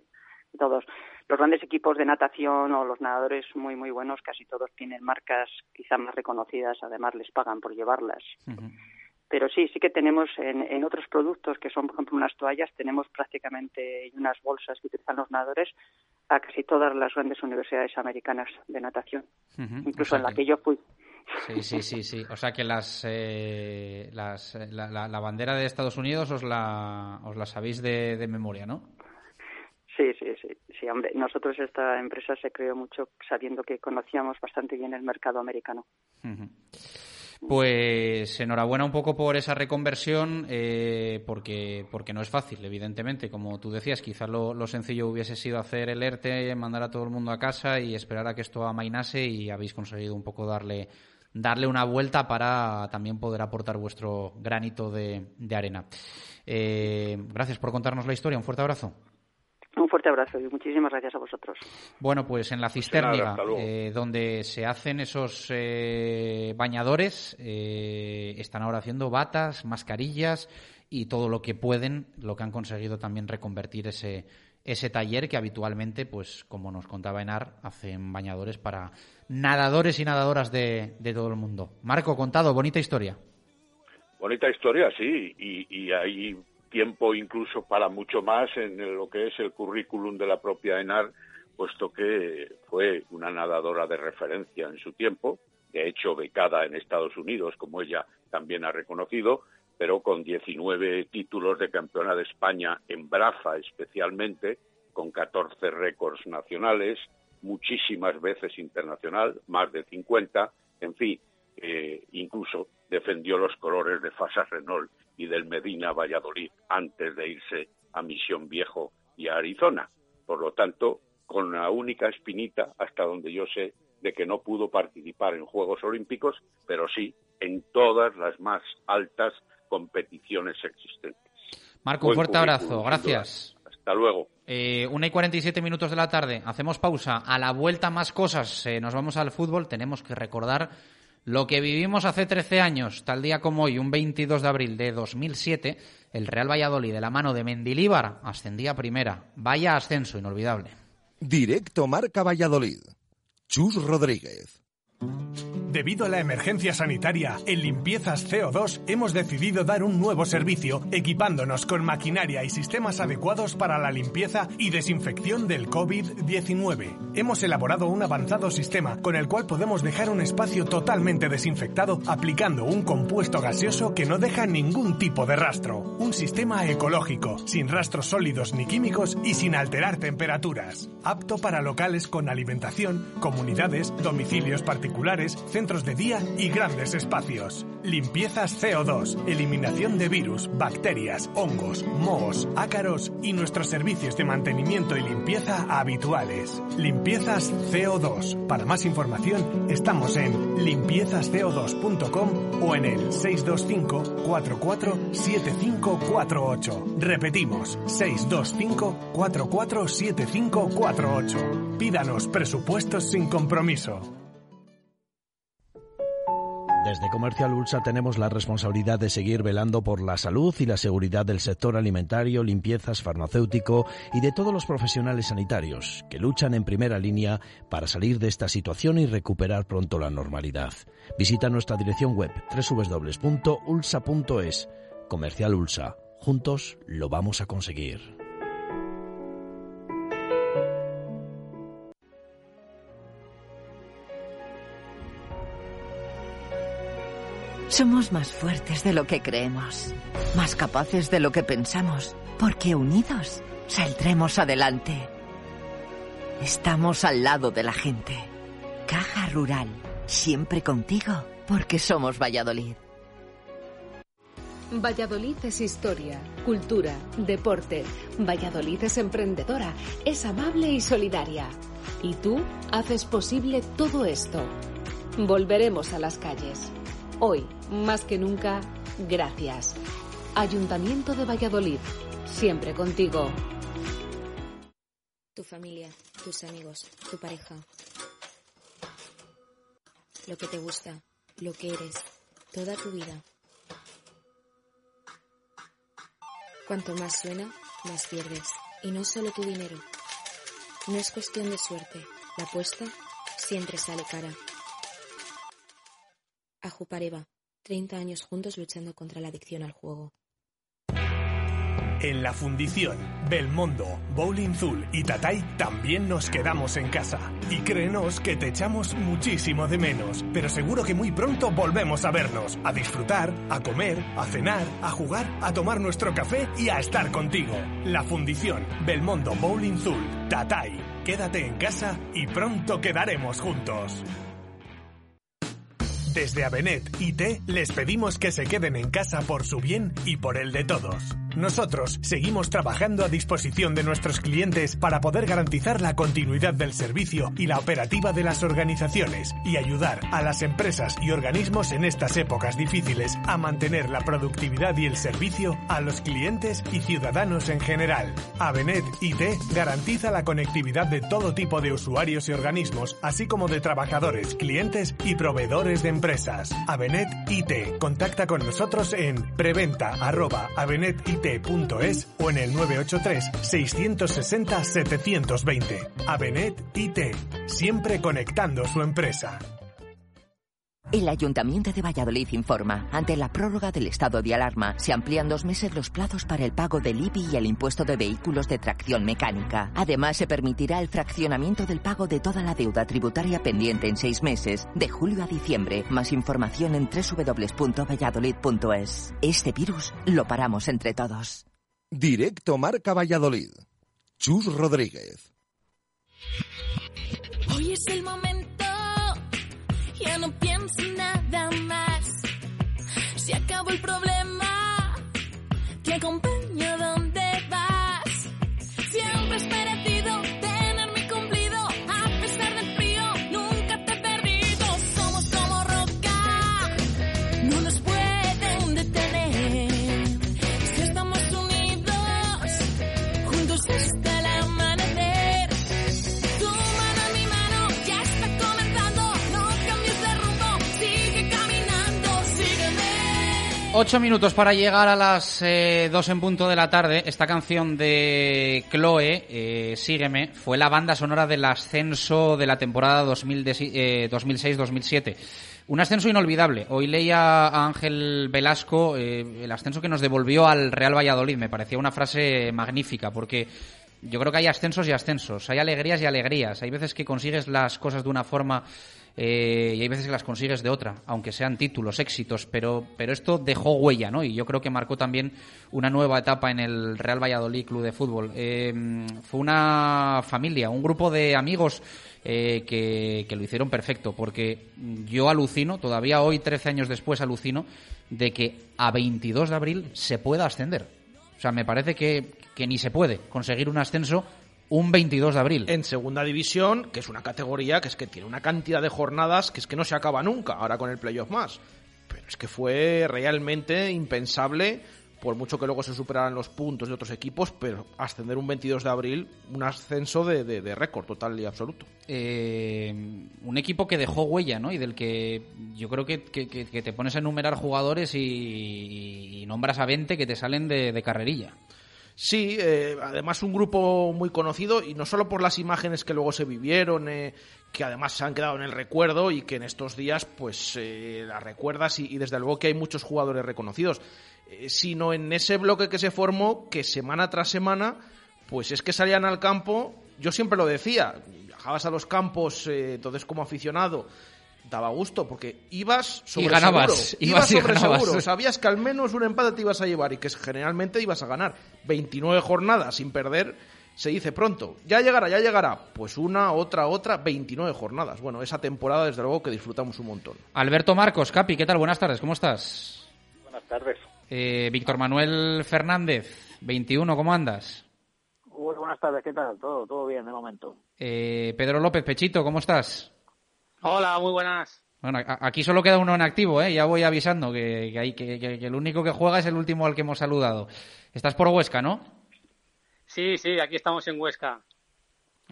todos. Los grandes equipos de natación o los nadadores muy, muy buenos, casi todos tienen marcas quizá más reconocidas, además les pagan por llevarlas. Pero sí, sí que tenemos en, en otros productos, que son, por ejemplo, unas toallas, tenemos prácticamente unas bolsas que utilizan los nadadores a casi todas las grandes universidades americanas de natación, incluso O sea en la que- que yo fui. Sí, sí, sí, sí. O sea que las, eh, las eh, la, la- la bandera de Estados Unidos os la, os la sabéis de, de memoria, ¿no? Sí, sí, sí, sí, hombre. Nosotros esta empresa se creó mucho sabiendo que conocíamos bastante bien el mercado americano. Pues enhorabuena un poco por esa reconversión, eh, porque, porque no es fácil, evidentemente. Como tú decías, quizás lo, lo sencillo hubiese sido hacer el ERTE, mandar a todo el mundo a casa y esperar a que esto amainase y habéis conseguido un poco darle, darle una vuelta para también poder aportar vuestro granito de, de arena. Eh, gracias por contarnos la historia. Un fuerte abrazo. Un fuerte abrazo y muchísimas gracias a vosotros. Bueno, pues en la hasta luego. eh, donde se hacen esos eh, bañadores, eh, están ahora haciendo batas, mascarillas y todo lo que pueden, lo que han conseguido también reconvertir ese, ese taller que habitualmente, pues como nos contaba Enar, hacen bañadores para nadadores y nadadoras de, de todo el mundo. Marco, contado, bonita historia. Bonita historia, sí, y, y hay tiempo incluso para mucho más en lo que es el currículum de la propia ENAR, puesto que fue una nadadora de referencia en su tiempo, de hecho becada en Estados Unidos, como ella también ha reconocido, pero con 19 títulos de campeona de España en braza especialmente, con 14 récords nacionales, muchísimas veces internacional, más de 50, en fin, eh, incluso defendió los colores de Fasa Renault y del Medina Valladolid antes de irse a Misión Viejo y a Arizona. Por lo tanto, con la única espinita, hasta donde yo sé, de que no pudo participar en Juegos Olímpicos, pero sí en todas las más altas competiciones existentes. Marco, un fuerte abrazo, gracias. Hasta luego. Eh, una y 47 minutos de la tarde, hacemos pausa. A la vuelta más cosas, eh, nos vamos al fútbol. Tenemos que recordar lo que vivimos hace 13 años, tal día como hoy, un 22 de abril de 2007. El Real Valladolid, de la mano de Mendilíbar, ascendía a primera. Vaya ascenso inolvidable. Directo Marca Valladolid. Chus Rodríguez. Debido a la emergencia sanitaria, en Limpiezas CO2 hemos decidido dar un nuevo servicio equipándonos con maquinaria y sistemas adecuados para la limpieza y desinfección del COVID-19. Hemos elaborado un avanzado sistema con el cual podemos dejar un espacio totalmente desinfectado aplicando un compuesto gaseoso que no deja ningún tipo de rastro. Un sistema ecológico, sin rastros sólidos ni químicos y sin alterar temperaturas. Apto para locales con alimentación, comunidades, domicilios particulares, centros de día y grandes espacios. Limpiezas CO2, eliminación de virus, bacterias, hongos, mohos, ácaros y nuestros servicios de mantenimiento y limpieza habituales. Limpiezas CO2. Para más información estamos en limpiezasco2.com o en el 625 44 7548. Repetimos, 625 44 7548. Pídanos presupuestos sin compromiso. Desde Comercial Ulsa tenemos la responsabilidad de seguir velando por la salud y la seguridad del sector alimentario, limpiezas, farmacéutico y de todos los profesionales sanitarios que luchan en primera línea para salir de esta situación y recuperar pronto la normalidad. Visita nuestra dirección web www.ulsa.es. Comercial Ulsa. Juntos lo vamos a conseguir. Somos más fuertes de lo que creemos, más capaces de lo que pensamos, porque unidos saldremos adelante. Estamos al lado de la gente. Caja Rural, siempre contigo, porque somos Valladolid. Valladolid es historia, cultura, deporte. Valladolid es emprendedora, es amable y solidaria. Y tú haces posible todo esto. Volveremos a las calles. Hoy, más que nunca, gracias. Ayuntamiento de Valladolid, siempre contigo. Tu familia, tus amigos, tu pareja. Lo que te gusta, lo que eres, toda tu vida. Cuanto más suena, más pierdes. Y no solo tu dinero. No es cuestión de suerte. La apuesta siempre sale cara. Ajupareva, 30 años juntos luchando contra la adicción al juego. En la fundición, Belmondo, Bowling Zul y Tatay también nos quedamos en casa. Y créenos que te echamos muchísimo de menos, pero seguro que muy pronto volvemos a vernos, a disfrutar, a comer, a cenar, a jugar, a tomar nuestro café y a estar contigo. La fundición, Belmondo, Bowling Zul, Tatay. Quédate en casa y pronto quedaremos juntos. Desde Avenet IT les pedimos que se queden en casa por su bien y por el de todos. Nosotros seguimos trabajando a disposición de nuestros clientes para poder garantizar la continuidad del servicio y la operativa de las organizaciones y ayudar a las empresas y organismos en estas épocas difíciles a mantener la productividad y el servicio a los clientes y ciudadanos en general. Avenet IT garantiza la conectividad de todo tipo de usuarios y organismos, así como de trabajadores, clientes y proveedores de empresas. Avenet IT. Contacta con nosotros en preventa@avenetit.es o en el 983 660 720. Avenet IT. Siempre conectando su empresa. El Ayuntamiento de Valladolid informa, ante la prórroga del estado de alarma, se amplían dos meses los plazos para el pago del IBI y el impuesto de vehículos de tracción mecánica. Además, se permitirá el fraccionamiento del pago de toda la deuda tributaria pendiente en seis meses, de julio a diciembre. Más información en www.valladolid.es. Este virus lo paramos entre todos. Directo Marca Valladolid. Chus Rodríguez. Hoy es el momento, ya no pienso en nada más. Se acabó el problema, te Ocho minutos para llegar a las eh, dos en punto de la tarde. Esta canción de Chloe, eh, Sígueme, fue la banda sonora del ascenso de la temporada 2000 de- eh, 2006-2007. Un ascenso inolvidable. Hoy leía a Ángel Velasco eh, el ascenso que nos devolvió al Real Valladolid. Me parecía una frase magnífica porque yo creo que hay ascensos y ascensos. Hay alegrías y alegrías. Hay veces que consigues las cosas de una forma eh, y hay veces que las consigues de otra, aunque sean títulos, éxitos, pero, pero esto dejó huella, ¿no? Y yo creo que marcó también una nueva etapa en el Real Valladolid Club de Fútbol. Eh, fue una familia, un grupo de amigos eh, que, que lo hicieron perfecto, porque yo alucino, todavía hoy, 13 años después, alucino de que a 22 de abril se pueda ascender. O sea, me parece que, que ni se puede conseguir un ascenso un 22 de abril. En segunda división, que es una categoría que es que tiene una cantidad de jornadas que es que no se acaba nunca, ahora con el playoff más. Pero es que fue realmente impensable, por mucho que luego se superaran los puntos de otros equipos, pero ascender un 22 de abril, un ascenso de, de- de récord total y absoluto. eh, un equipo que dejó huella, ¿no? Y del que yo creo que, que- te pones a enumerar jugadores y, y nombras a 20 que te salen de, de carrerilla. Sí, eh, además un grupo muy conocido y no solo por las imágenes que luego se vivieron, eh, que además se han quedado en el recuerdo y que en estos días pues eh, las recuerdas y, y desde luego que hay muchos jugadores reconocidos, eh, sino en ese bloque que se formó que semana tras semana pues es que salían al campo, yo siempre lo decía, viajabas a los campos eh, entonces como aficionado daba gusto porque ibas sobre ganabas, seguro, ibas y sobre ganabas. seguro, sabías que al menos un empate te ibas a llevar y que generalmente ibas a ganar 29 jornadas sin perder se dice pronto, ya llegará, ya llegará. Pues una, otra, otra, 29 jornadas. Bueno, esa temporada desde luego que disfrutamos un montón. Alberto Marcos, Capi, ¿qué tal? Buenas tardes, ¿cómo estás? Buenas tardes. Eh, Víctor Manuel Fernández, 21, ¿cómo andas? Buenas tardes, ¿qué tal? Todo, todo bien de momento. Eh, Pedro López, Pechito, ¿cómo estás? Hola, muy buenas. Bueno, aquí solo queda uno en activo, ¿eh? Ya voy avisando que, que, hay, que, que- que el único que juega es el último al que hemos saludado. Estás por Huesca, ¿no? Sí, sí, aquí estamos en Huesca.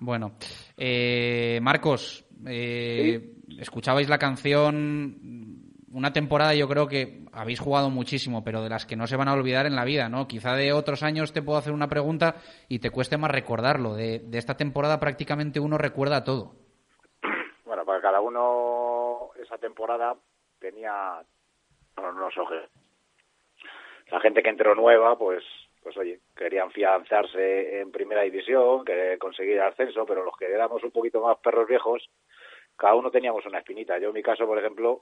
Bueno, eh, Marcos, eh, escuchabais la canción, una temporada yo creo que habéis jugado muchísimo, pero de las que no se van a olvidar en la vida, ¿no? Quizá de otros años te puedo hacer una pregunta y te cueste más recordarlo. De, de esta temporada prácticamente uno recuerda todo. Uno esa temporada tenía unos ojos. La gente que entró nueva, pues, pues oye, querían fianzarse en primera división, que conseguir ascenso, pero los que éramos un poquito más perros viejos, cada uno teníamos una espinita. Yo en mi caso, por ejemplo,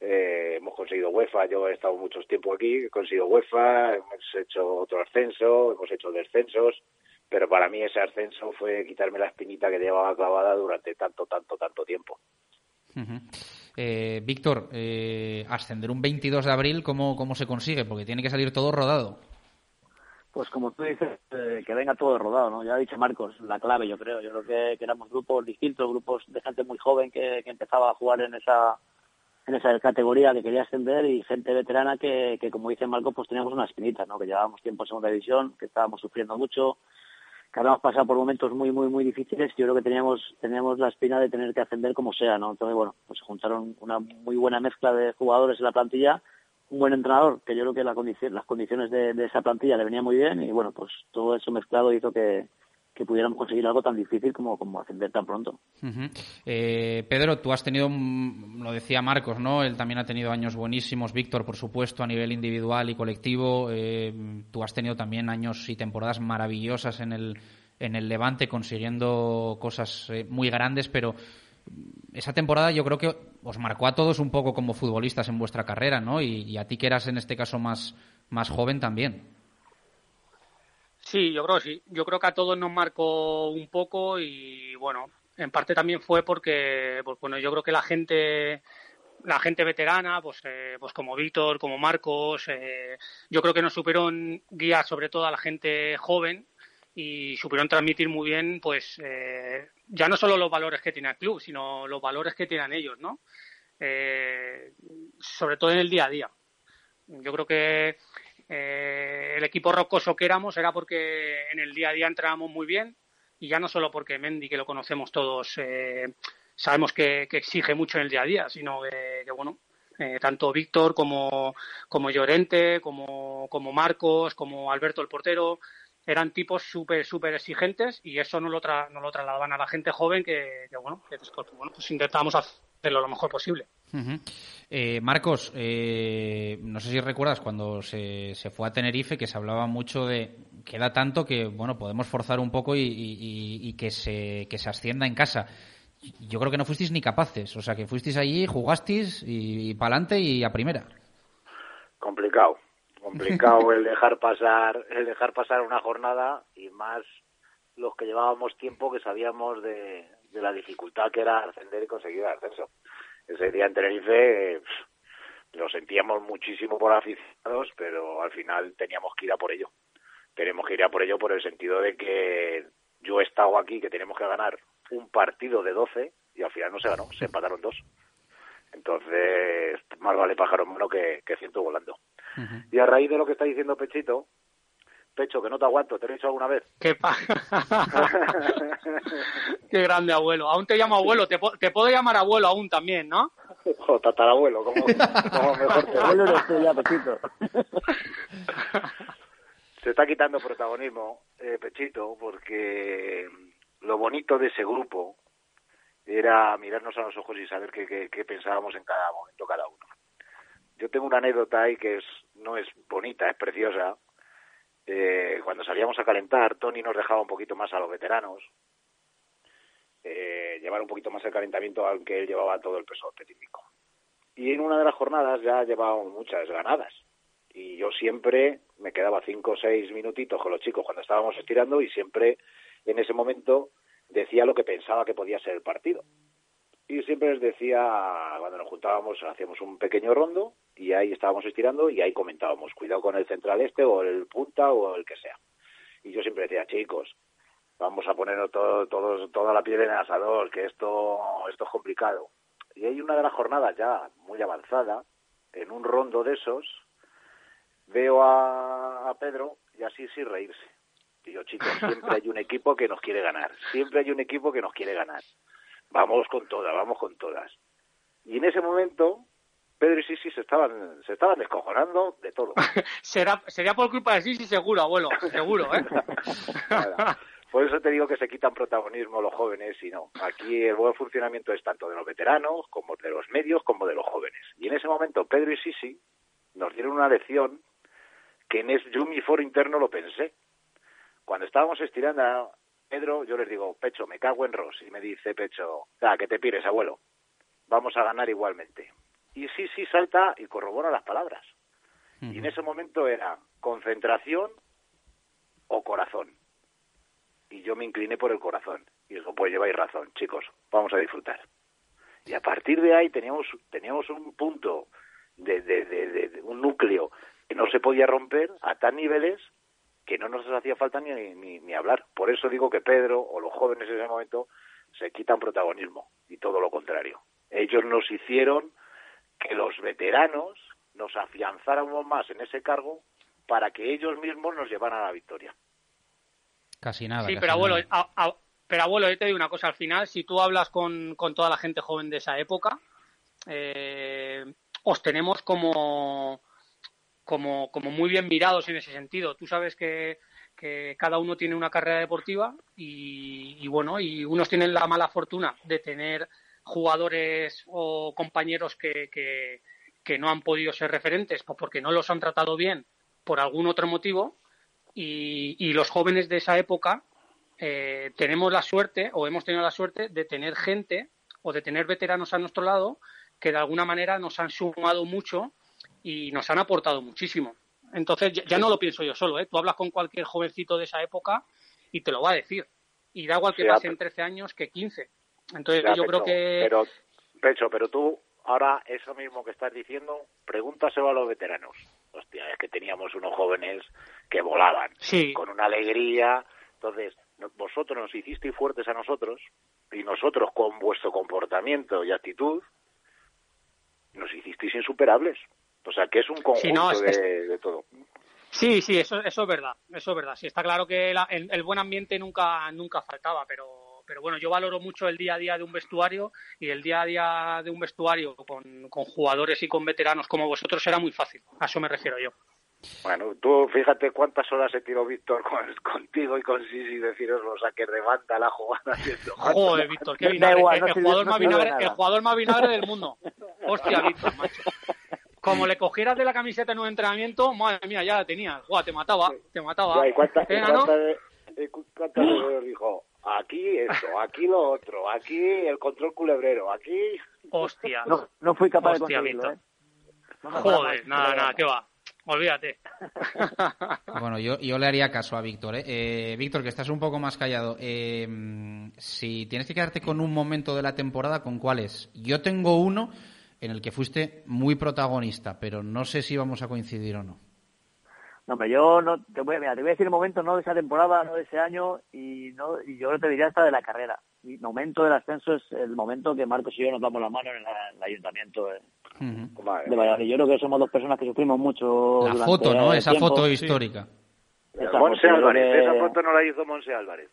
eh, hemos conseguido UEFA, yo he estado mucho tiempo aquí, he conseguido UEFA, hemos hecho otro ascenso, hemos hecho descensos, pero para mí ese ascenso fue quitarme la espinita que llevaba clavada durante tanto, tanto, tanto tiempo. Eh, Víctor, eh, ascender un 22 de abril, ¿cómo, ¿cómo se consigue? Porque tiene que salir todo rodado. Pues como tú dices, eh, que venga todo rodado, ¿no? Ya ha dicho Marcos, la clave yo creo. Yo creo que, que éramos grupos distintos, grupos de gente muy joven que, que empezaba a jugar en esa en esa categoría que quería ascender y gente veterana que, que como dice Marcos, pues teníamos una espinita, ¿no? Que llevábamos tiempo en segunda división, que estábamos sufriendo mucho, que habíamos pasado por momentos muy, muy, muy difíciles. Yo creo que teníamos, teníamos la espina de tener que ascender como sea, ¿no? Entonces, bueno, pues se juntaron una muy buena mezcla de jugadores en la plantilla un buen entrenador, que yo creo que las condiciones de, de, esa plantilla le venían muy bien y bueno, pues todo eso mezclado hizo que, que pudiéramos conseguir algo tan difícil como, como ascender tan pronto. Eh, Pedro, tú has tenido, lo decía Marcos, ¿no? Él también ha tenido años buenísimos, Víctor, por supuesto, a nivel individual y colectivo. Eh, tú has tenido también años y temporadas maravillosas en el, en el Levante, consiguiendo cosas eh, muy grandes, pero esa temporada yo creo que os marcó a todos un poco como futbolistas en vuestra carrera, ¿no? Y, y, a ti que eras en este caso más, más joven también. Sí, yo creo sí. Yo creo que a todos nos marcó un poco y bueno, en parte también fue porque, pues, bueno, yo creo que la gente la gente veterana, pues, eh, pues como Víctor, como Marcos, eh, yo creo que nos supieron guiar sobre todo a la gente joven y supieron transmitir muy bien, pues, eh, ya no solo los valores que tiene el club, sino los valores que tienen ellos, ¿no? Sobre todo en el día a día. Yo creo que eh, el equipo rocoso que éramos era porque en el día a día entrábamos muy bien y ya no solo porque Mendy, que lo conocemos todos, eh, sabemos que, exige mucho en el día a día, sino que, que bueno, eh, tanto Víctor como, como Llorente, como, como Marcos, como Alberto el portero, eran tipos súper, súper exigentes y eso no lo, tra no lo trasladaban a la gente joven que, que bueno, que después, bueno, pues intentábamos hacerlo lo mejor posible. Uh -huh. eh, Marcos, eh, no sé si recuerdas cuando se, se, fue a Tenerife que se hablaba mucho de queda tanto que bueno podemos forzar un poco y, y, y que, se, que se ascienda en casa. Yo creo que no fuisteis ni capaces, o sea que fuisteis allí, jugasteis y, y para adelante y a primera. Complicado, complicado (laughs) el dejar pasar el dejar pasar una jornada y más los que llevábamos tiempo que sabíamos de, de la dificultad que era ascender y conseguir el ascenso. Ese día en Tenerife eh, lo sentíamos muchísimo por aficionados, pero al final teníamos que ir a por ello. Tenemos que ir a por ello por el sentido de que yo he estado aquí, que tenemos que ganar un partido de 12 y al final no se ganó, se empataron dos. Entonces, más vale pájaro en mano que, que ciento volando. Uh -huh. Y a raíz de lo que está diciendo Pechito, Pecho, que no te aguanto, ¿te lo he dicho alguna vez? ¿Qué pa (laughs) Qué grande abuelo. Aún te llamo abuelo, te, te puedo llamar abuelo aún también, ¿no? (laughs) O tatarabuelo, como, como mejor te Abuelo eres tú ya, Pechito. (laughs) Se está quitando protagonismo, eh, Pechito, porque lo bonito de ese grupo era mirarnos a los ojos y saber qué, qué, qué pensábamos en cada momento cada uno. Yo tengo una anécdota ahí que es no es bonita, es preciosa, eh, cuando salíamos a calentar, Tony nos dejaba un poquito más a los veteranos, eh, llevar un poquito más el calentamiento, aunque él llevaba todo el peso típico. Y en una de las jornadas ya llevábamos muchas ganadas. Y yo siempre me quedaba cinco o seis minutitos con los chicos cuando estábamos estirando y siempre en ese momento decía lo que pensaba que podía ser el partido. Y siempre les decía, cuando nos juntábamos, hacíamos un pequeño rondo y ahí estábamos estirando y ahí comentábamos, cuidado con el central este o el punta o el que sea. Y yo siempre decía, chicos, vamos a ponernos todo, todo, toda la piel en el asador, que esto, esto es complicado. Y hay una de las jornadas ya muy avanzada, en un rondo de esos, veo a, a Pedro y así sin reírse. Y yo, chicos, siempre hay un equipo que nos quiere ganar, siempre hay un equipo que nos quiere ganar. Vamos con todas, vamos con todas. Y en ese momento, Pedro y Sisi se estaban, se estaban descojonando de todo. (laughs) Será, sería por culpa de Sisi seguro, abuelo, seguro, ¿eh? Nada. Por eso te digo que se quitan protagonismo los jóvenes y no. Aquí el buen funcionamiento es tanto de los veteranos, como de los medios, como de los jóvenes. Y en ese momento Pedro y Sisi nos dieron una lección que en ese, yo mi foro interno lo pensé. Cuando estábamos estirando, Pedro, yo les digo, Pecho, me cago en Ross. Y me dice Pecho, ah, que te pires, abuelo. Vamos a ganar igualmente. Y sí, sí, salta y corrobora las palabras. Uh -huh. Y en ese momento era concentración o corazón. Y yo me incliné por el corazón. Y digo, pues lleváis razón, chicos, vamos a disfrutar. Y a partir de ahí teníamos, teníamos un punto de, de, de, de un núcleo que no se podía romper a tal niveles que no nos hacía falta ni, ni, ni hablar. Por eso digo que Pedro o los jóvenes en ese momento se quitan protagonismo y todo lo contrario. Ellos nos hicieron que los veteranos nos afianzáramos más en ese cargo para que ellos mismos nos llevaran a la victoria. Casi nada. Sí, casi pero abuelo, nada. a- a- pero abuelo, yo te digo una cosa, al final, si tú hablas con, con toda la gente joven de esa época, eh, os tenemos como, como, como muy bien mirados en ese sentido. Tú sabes que, que cada uno tiene una carrera deportiva y, y bueno, y unos tienen la mala fortuna de tener jugadores o compañeros que, que, no han podido ser referentes pues porque no los han tratado bien por algún otro motivo y, y los jóvenes de esa época eh, tenemos la suerte o hemos tenido la suerte de tener gente o de tener veteranos a nuestro lado que de alguna manera nos han sumado mucho y nos han aportado muchísimo. Entonces ya, ya no lo pienso yo solo, ¿eh? tú hablas con cualquier jovencito de esa época y te lo va a decir. Y da igual que Sí, pasen ah, 13 años que 15. Entonces Ya, yo creo que... Pero, Pecho, pero tú ahora eso mismo que estás diciendo, pregúntaselo a los veteranos. Hostia, es que teníamos unos jóvenes que volaban con una alegría. Entonces, vosotros nos hicisteis fuertes a nosotros y nosotros con vuestro comportamiento y actitud nos hicisteis insuperables. O sea, que es un conjunto Sí, no, es- de, es- de todo. Sí, sí, eso, eso es verdad, eso es verdad. Sí, está claro que la- el, el buen ambiente nunca, nunca faltaba, pero, pero bueno, yo valoro mucho el día a día de un vestuario y el día a día de un vestuario con, con jugadores y con veteranos como vosotros era muy fácil. A eso me refiero yo. Bueno, tú fíjate cuántas horas he tirado Víctor con- contigo y con Sisi deciros los saques de banda la jugada. Joder, Víctor, qué vinagre. el jugador más vinagre del mundo. Hostia, Víctor, macho. Como le cogieras de la camiseta en un entrenamiento, madre mía, ya la tenías. Guau, te mataba, te mataba. Ya, ¿y cuántas Venga, ¿no? cuántas veces dijo? Aquí esto, aquí lo otro, aquí el control culebrero, aquí... Hostia. No, no fui capaz Hostia, de conseguirlo. ¿eh? No Joder, nada, nada, qué va. Olvídate. (laughs) Bueno, yo, yo le haría caso a Víctor. ¿eh? Eh, Víctor, que estás un poco más callado. eh, si tienes que quedarte con un momento de la temporada, ¿con cuál es? Yo tengo uno en el que fuiste muy protagonista, pero no sé si vamos a coincidir o no. No, pero yo no te voy, a- mira, te voy a decir el momento no de esa temporada, no de ese año y no y yo te diría hasta de la carrera. Mi momento del ascenso es el momento que Marcos y yo nos damos la mano en, la- en el ayuntamiento de, de Valladolid. Yo creo que somos dos personas que sufrimos mucho. La foto, ¿no? el Esa tiempo. foto histórica. Esa Monse foto, Álvarez, que- esa foto no la hizo Monse Álvarez.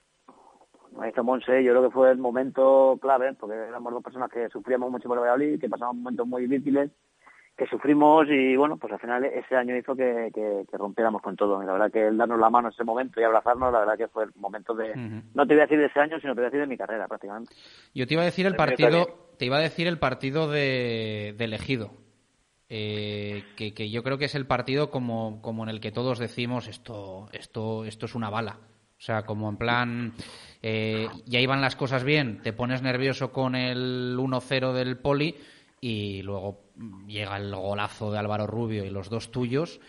Está Monse, yo creo que fue el momento clave, porque éramos dos personas que sufríamos mucho por el Valladolid, que pasábamos momentos muy difíciles, que sufrimos y bueno, pues al final ese año hizo que, que, que rompiéramos con todo. Y la verdad que el darnos la mano en ese momento y abrazarnos, la verdad que fue el momento de, no te voy a decir de ese año, sino te voy a decir de mi carrera prácticamente. Yo te iba a decir el partido, te iba a decir el partido de, de elegido. Eh, que, que yo creo que es el partido como, como en el que todos decimos esto, esto, esto es una bala. O sea, como en plan, eh, ya iban las cosas bien, te pones nervioso con el 1-0 del poli y luego llega el golazo de Álvaro Rubio y los dos tuyos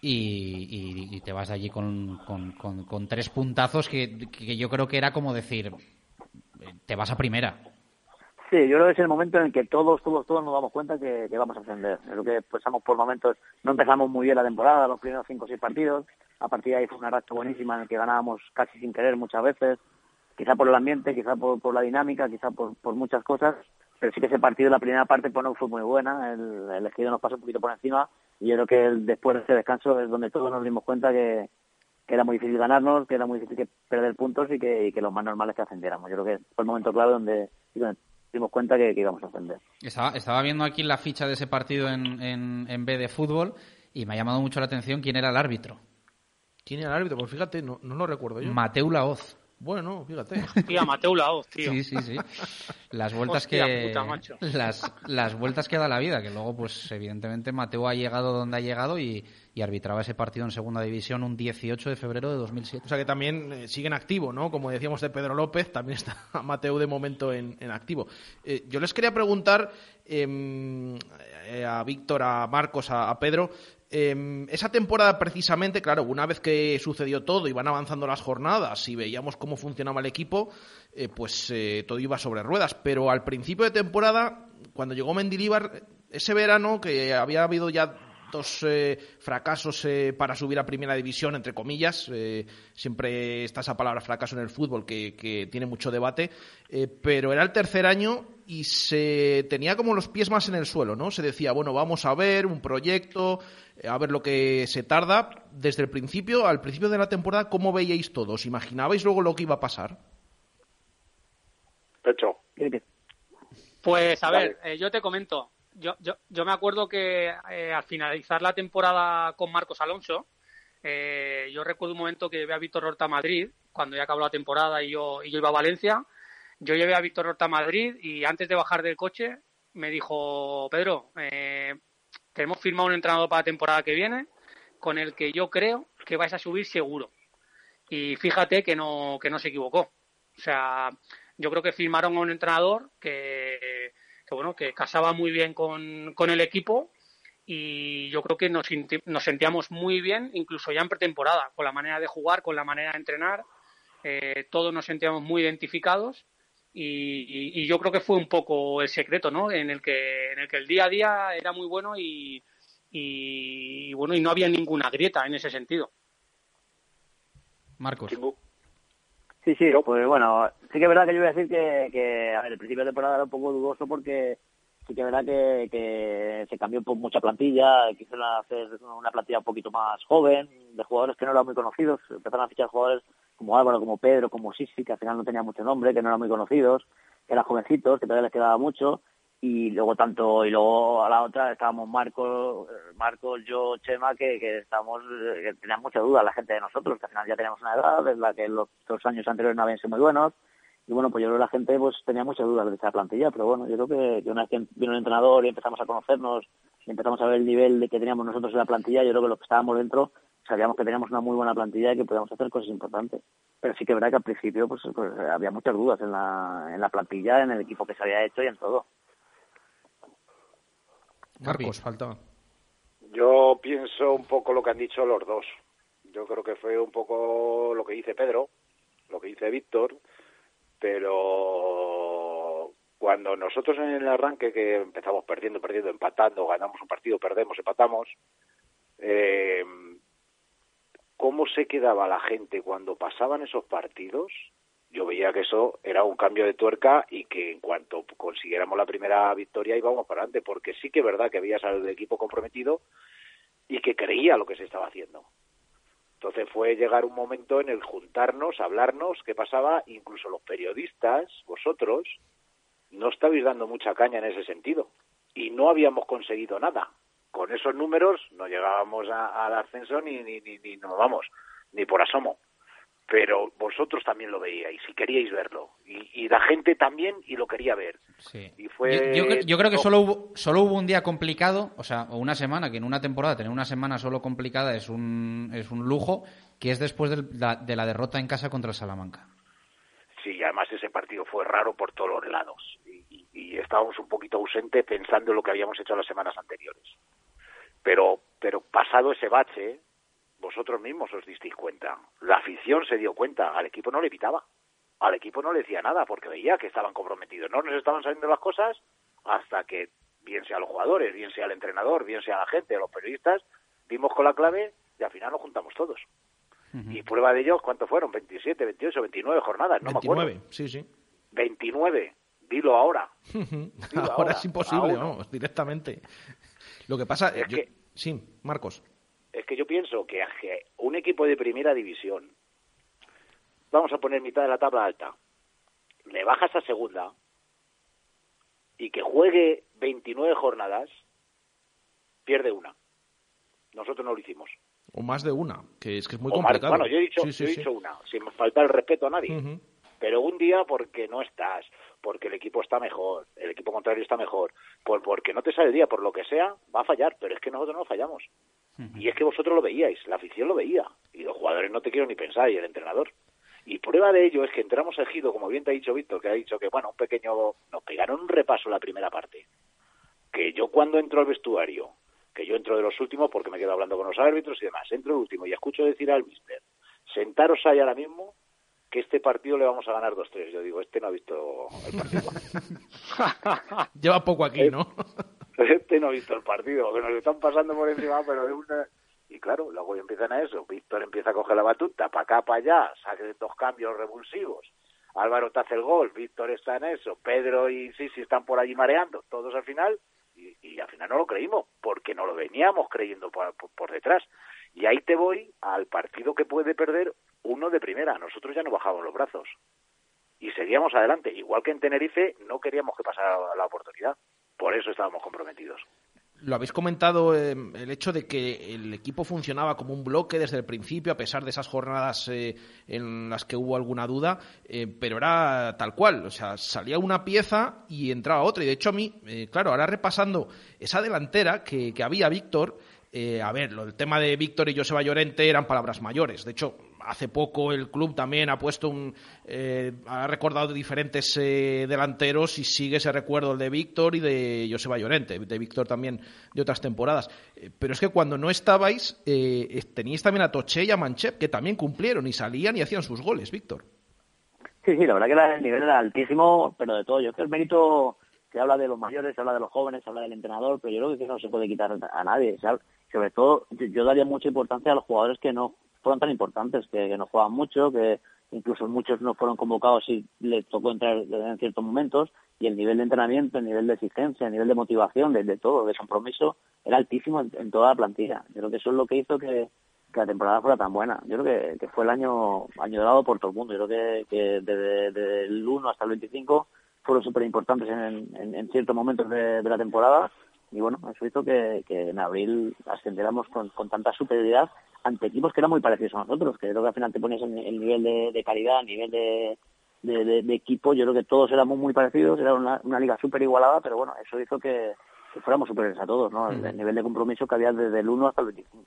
y, y- y te vas allí con, con- con- tres puntazos que, que yo creo que era como decir, te vas a primera. Sí, yo creo que es el momento en el que todos, todos, todos nos damos cuenta que, vamos a ascender. Creo que pasamos por momentos, no empezamos muy bien la temporada, los primeros cinco o seis partidos. A partir de ahí fue una racha buenísima en el que ganábamos casi sin querer muchas veces. Quizá por el ambiente, quizá por, por la dinámica, quizá por, por muchas cosas. Pero sí que ese partido, la primera parte, pues no fue muy buena. El, el elegido nos pasó un poquito por encima. Y yo creo que el- después de ese descanso es donde todos nos dimos cuenta que, que era muy difícil ganarnos, que era muy difícil que perder puntos y que, y que lo más normal es que ascendiéramos. Yo creo que fue el momento clave donde dimos cuenta que, que íbamos a ascender. Estaba, estaba viendo aquí la ficha de ese partido en, en, en B de fútbol y me ha llamado mucho la atención quién era el árbitro. ¿Quién era el árbitro? Pues fíjate, no, no lo recuerdo yo. Mateu Laoz. Bueno, fíjate. Tía, Mateu Laoz, tío. Sí, sí, sí. Las vueltas Hostia que puta, macho. las, las vueltas que da la vida, que luego pues evidentemente Mateo ha llegado donde ha llegado y, y arbitraba ese partido en segunda división un 18 de febrero de 2007. O sea que también eh, sigue en activo, ¿no? Como decíamos de Pedro López, también está (laughs) Mateo de momento en, en activo. Eh, yo les quería preguntar em, eh, a Víctor, a Marcos, a, a Pedro, em, esa temporada precisamente, claro, una vez que sucedió todo y van avanzando las jornadas y veíamos cómo funcionaba el equipo, eh, pues eh, todo iba sobre ruedas. Pero al principio de temporada, cuando llegó Mendilibar, ese verano que había habido ya dos eh, fracasos eh, para subir a primera división, entre comillas. Eh, siempre está esa palabra fracaso en el fútbol que, tiene mucho debate. Eh, pero era el tercer año y se tenía como los pies más en el suelo, ¿no? Se decía, bueno, vamos a ver un proyecto, eh, a ver lo que se tarda. Desde el principio, al principio de la temporada, ¿cómo veíais todos? ¿Imaginabais luego lo que iba a pasar? Pecho. Pues a ver, eh, yo te comento. Yo, yo, yo me acuerdo que eh, al finalizar la temporada con Marcos Alonso, eh, yo recuerdo un momento que llevé a Víctor Horta a Madrid, cuando ya acabó la temporada y yo, y yo iba a Valencia. Yo llevé a Víctor Horta a Madrid y antes de bajar del coche me dijo, Pedro, eh, tenemos firmado un entrenador para la temporada que viene con el que yo creo que vais a subir seguro. Y fíjate que no, que no se equivocó. O sea, yo creo que firmaron a un entrenador que, bueno, que casaba muy bien con, con el equipo y yo creo que nos, nos sentíamos muy bien, incluso ya en pretemporada, con la manera de jugar, con la manera de entrenar, eh, todos nos sentíamos muy identificados y, y- y yo creo que fue un poco el secreto, ¿no? En el que, en el que el día a día era muy bueno y, y, bueno, y no había ninguna grieta en ese sentido. Marcos. Sí, sí, pues bueno, sí que es verdad que yo voy a decir que, que a ver, el principio de temporada era un poco dudoso porque sí que es verdad que, que se cambió por mucha plantilla, quisieron hacer una plantilla un poquito más joven, de jugadores que no eran muy conocidos, empezaron a fichar jugadores como Álvaro, como Pedro, como Sisi, que al final no tenían mucho nombre, que no eran muy conocidos, que eran jovencitos, que todavía les quedaba mucho, y luego tanto, y luego a la otra estábamos Marcos, eh, Marcos, yo, Chema, que, que estábamos, que tenían mucha duda la gente de nosotros, que al final ya teníamos una edad en la que los dos años anteriores no habían sido muy buenos, y bueno, pues yo creo que la gente pues tenía muchas dudas de esa plantilla, pero bueno, yo creo que, que una vez que vino el entrenador y empezamos a conocernos y empezamos a ver el nivel de que teníamos nosotros en la plantilla, yo creo que los que estábamos dentro sabíamos que teníamos una muy buena plantilla y que podíamos hacer cosas importantes. Pero sí que es verdad que al principio pues, pues, había muchas dudas en la, en la plantilla, en el equipo que se había hecho y en todo. Marcos, faltaba. Yo pienso un poco lo que han dicho los dos. Yo creo que fue un poco lo que dice Pedro, lo que dice Víctor, pero cuando nosotros en el arranque que empezamos perdiendo, perdiendo, empatando, ganamos un partido, perdemos, empatamos, eh, ¿cómo se quedaba la gente cuando pasaban esos partidos? Yo veía que eso era un cambio de tuerca y que en cuanto consiguiéramos la primera victoria íbamos para adelante, porque sí que es verdad que había salido del equipo comprometido y que creía lo que se estaba haciendo. Entonces fue llegar un momento en el juntarnos, hablarnos, qué pasaba, incluso los periodistas, vosotros, no estabais dando mucha caña en ese sentido y no habíamos conseguido nada. Con esos números no llegábamos a- al ascenso ni, ni, ni, ni nos vamos, ni por asomo. Pero vosotros también lo veíais y queríais verlo. Y, y la gente también y lo quería ver. Sí. Y fue... Yo, yo cre- yo creo que solo hubo, solo hubo un día complicado, o sea, o una semana, que en una temporada tener una semana solo complicada es un, es un lujo, que es después del- la- de la derrota en casa contra el Salamanca. Sí, además ese partido fue raro por todos los lados. Y, y- y estábamos un poquito ausentes pensando en lo que habíamos hecho las semanas anteriores. Pero, pero pasado ese bache, vosotros mismos os disteis cuenta. La afición se dio cuenta, al equipo no le pitaba. Al equipo no le decía nada porque veía que estaban comprometidos. No nos estaban saliendo las cosas hasta que, bien sea los jugadores, bien sea el entrenador, bien sea la gente, los periodistas, dimos con la clave y al final nos juntamos todos. Y prueba de ello, ¿cuántos fueron? ¿27, 28, 29 jornadas? No me 29, acuerdo. sí, sí. 29. Dilo ahora. (laughs) ahora, ahora, es imposible, vamos, directamente. Lo que pasa Es yo- que- Sí, Marcos. Es que yo pienso que un equipo de primera división, vamos a poner mitad de la tabla alta, le bajas a segunda y que juegue 29 jornadas, pierde una. Nosotros no lo hicimos. O más de una, que es que es muy O más- complicado. bueno, yo he dicho, Sí, sí, yo he sí. dicho una, sin faltar el respeto a nadie. Pero un día porque no estás, porque el equipo está mejor, el equipo contrario está mejor, por, porque no te sale el día, por lo que sea, va a fallar, pero es que nosotros no fallamos. Y es que vosotros lo veíais, la afición lo veía, y los jugadores no te quiero ni pensar, y el entrenador. Y prueba de ello es que entramos a Ejido, como bien te ha dicho Víctor, que ha dicho que, bueno, un pequeño, nos pegaron un repaso la primera parte. Que yo cuando entro al vestuario, que yo entro de los últimos porque me quedo hablando con los árbitros y demás, entro el último y escucho decir al mister, sentaros ahí ahora mismo, que este partido le vamos a ganar 2-3. Yo digo, este no ha visto el partido. (laughs) Lleva poco aquí, ¿no? (laughs) este no ha visto el partido, que nos están pasando por encima, pero de una... Y claro, luego empiezan a eso. Víctor empieza a coger la batuta, para acá, para allá, saque dos cambios revulsivos. Álvaro te hace el gol, Víctor está en eso, Pedro y Sisi están por allí mareando, todos al final, y, y al final no lo creímos, porque no lo veníamos creyendo por, por, por detrás. Y ahí te voy al partido que puede perder uno de primera. Nosotros ya no bajamos los brazos y seguíamos adelante. Igual que en Tenerife, no queríamos que pasara la oportunidad. Por eso estábamos comprometidos. Lo habéis comentado eh, el hecho de que el equipo funcionaba como un bloque desde el principio, a pesar de esas jornadas eh, en las que hubo alguna duda, eh, pero era tal cual, o sea, salía una pieza y entraba otra. Y de hecho a mí, eh, claro, ahora repasando esa delantera que, que había Víctor, eh, a ver, lo, el tema de Víctor y Joseba Llorente eran palabras mayores. De hecho, hace poco el club también ha puesto un. Eh, ha recordado diferentes eh, delanteros y sigue ese recuerdo el de Víctor y de Joseba Llorente, de Víctor también de otras temporadas. Eh, pero es que cuando no estabais, eh, teníais también a Toche y a Manchep, que también cumplieron y salían y hacían sus goles, Víctor. Sí, sí, la verdad que el nivel era altísimo, pero de todo. Yo creo que el mérito se habla de los mayores, se habla de los jóvenes, se habla del entrenador, pero yo creo que eso no se puede quitar a nadie. Habla- sobre todo, yo daría mucha importancia a los jugadores que no fueron tan importantes, que, no jugaban mucho, que incluso muchos no fueron convocados y les tocó entrar en ciertos momentos, y el nivel de entrenamiento, el nivel de exigencia, el nivel de motivación, de, de todo, de compromiso, era altísimo en, toda la plantilla. Yo creo que eso es lo que hizo que, la temporada fuera tan buena. Yo creo que, fue el año año dorado por todo el mundo. Yo creo que, desde el 1 hasta el 25 fueron súper importantes en, en, en ciertos momentos de, de la temporada. Y bueno, eso hizo que, que en abril ascendiéramos con, con tanta superioridad ante equipos que eran muy parecidos a nosotros, que creo que al final te ponías en el nivel de, de calidad, nivel de, de, de- de equipo, yo creo que todos éramos muy parecidos, era una, una liga súper igualada, pero bueno, eso hizo que, que fuéramos superiores a todos, ¿no? El, el nivel de compromiso que había desde el 1 hasta el 25.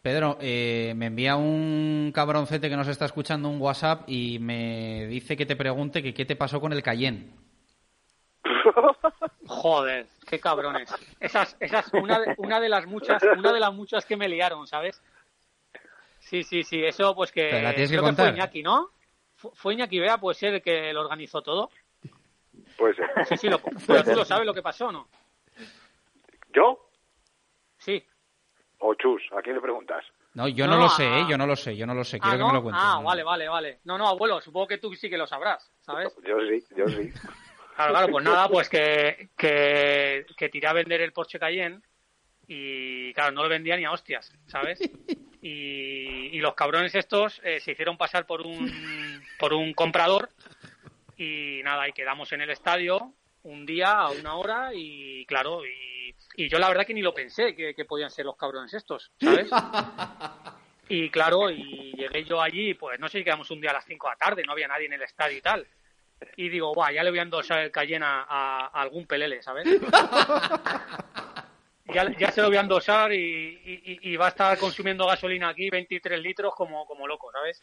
Pedro, eh, me envía un cabroncete que nos está escuchando un WhatsApp y me dice que te pregunte que qué te pasó con el Cayenne. Joder, qué cabrones. Esas, esas, una de, una de las muchas, una de las muchas que me liaron, ¿sabes? Sí, sí, sí, eso pues que, Pero la tienes que creo que fue contar. Iñaki, ¿no? Fu- Fue Iñaki Bea, puede ser el que lo organizó todo. Puede ser. Sí, sí, lo, pero tú lo sabes lo que pasó, ¿no? ¿Yo? Sí. ¿O Chus? ¿A quién le preguntas? No, yo No, lo sé, ah. ¿eh? yo no lo sé, yo no lo sé, Ah, quiero ¿no? que me lo cuentes. Ah, vale, vale, vale. No, no, abuelo, supongo que tú sí que lo sabrás, ¿sabes? Yo sí, yo sí. Claro, claro, pues nada, pues que, que, que tiré a vender el Porsche Cayenne y claro, no lo vendía ni a hostias, ¿sabes? Y, y los cabrones estos eh, se hicieron pasar por un, por un comprador y nada, y quedamos en el estadio un día a una hora y claro, y, y yo la verdad que ni lo pensé que, que podían ser los cabrones estos, ¿sabes? (laughs) Y claro, y llegué yo allí, pues no sé si quedamos un día a las 5 de la tarde, no había nadie en el estadio y tal. (laughs) Y digo, guau, ya le voy a endosar el Cayenne a, a- a algún pelele, ¿sabes? (laughs) ya, ya se lo voy a endosar y, y- y va a estar consumiendo gasolina aquí 23 litros como, como loco, ¿sabes?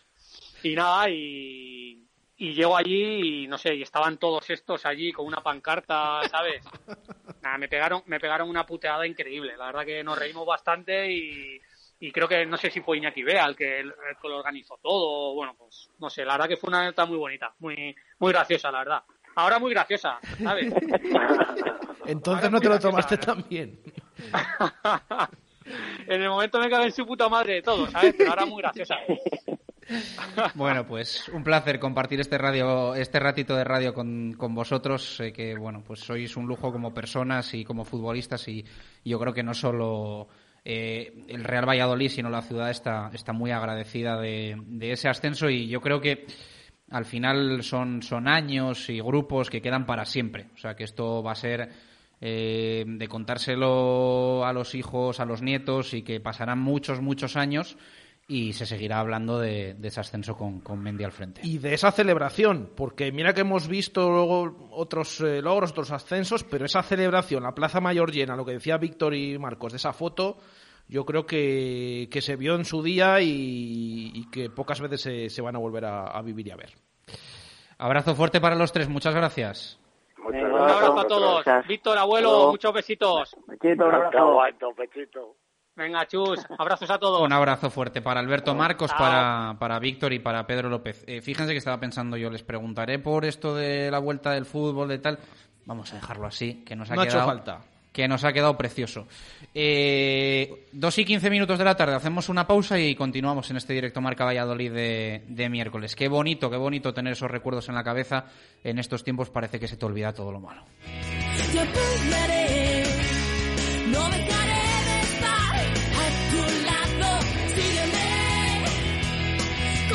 Y nada, y, y llego allí y no sé, y estaban todos estos allí con una pancarta, ¿sabes? (laughs) Nada, me pegaron, me pegaron una puteada increíble. La verdad que nos reímos bastante y, y creo que no sé si fue Iñaki Bea el que, el que lo organizó todo. Bueno, pues no sé, la verdad que fue una anécdota muy bonita, muy, muy graciosa, la verdad. Ahora muy graciosa, ¿sabes? (laughs) Entonces no te lo tomaste tan bien. (laughs) en el momento me cagué en su puta madre de todo, ¿sabes? Pero ahora muy graciosa. (laughs) Bueno, pues un placer compartir este radio, este ratito de radio con, con vosotros. Sé que bueno, pues sois un lujo como personas y como futbolistas y yo creo que no solo eh, el Real Valladolid, sino la ciudad está, está muy agradecida de, ese ascenso y yo creo que al final son, son años y grupos que quedan para siempre. O sea que esto va a ser eh, de contárselo a los hijos, a los nietos y que pasarán muchos, muchos años y se seguirá hablando de, de ese ascenso con, con Mendy al frente. Y de esa celebración, porque mira que hemos visto luego otros eh, logros, otros ascensos, pero esa celebración, la Plaza Mayor llena, lo que decía Víctor y Marcos de esa foto, yo creo que, que se vio en su día y, y que pocas veces se, se van a volver a, a vivir y a ver. Abrazo fuerte para los tres, muchas gracias. Un abrazo a todos. Víctor, abuelo, muchos besitos. Un abrazo. pechito. Venga, chus, abrazos a todos. Un abrazo fuerte para Alberto Marcos, para, para Víctor y para Pedro López. Eh, fíjense que estaba pensando yo, les preguntaré por esto de la vuelta del fútbol, de tal. Vamos a dejarlo así, que nos ha No ha hecho quedado falta. que nos ha quedado precioso. Eh, dos y quince minutos de la tarde, hacemos una pausa y continuamos en este directo Marca Valladolid de, de miércoles. Qué bonito, qué bonito tener esos recuerdos en la cabeza. En estos tiempos parece que se te olvida todo lo malo. No dejaré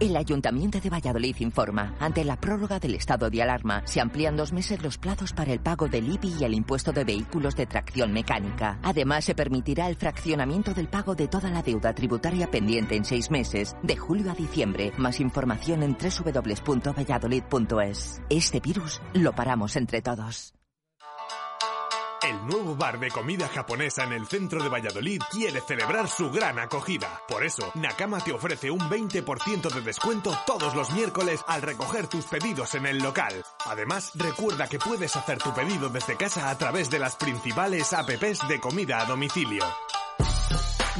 El Ayuntamiento de Valladolid informa, ante la prórroga del estado de alarma, se amplían dos meses los plazos para el pago del IBI y el impuesto de vehículos de tracción mecánica. Además, se permitirá el fraccionamiento del pago de toda la deuda tributaria pendiente en seis meses, de julio a diciembre. Más información en www.valladolid.es. Este virus lo paramos entre todos. El nuevo bar de comida japonesa en el centro de Valladolid quiere celebrar su gran acogida. Por eso, Nakama te ofrece un 20% de descuento todos los miércoles al recoger tus pedidos en el local. Además, recuerda que puedes hacer tu pedido desde casa a través de las principales apps de comida a domicilio.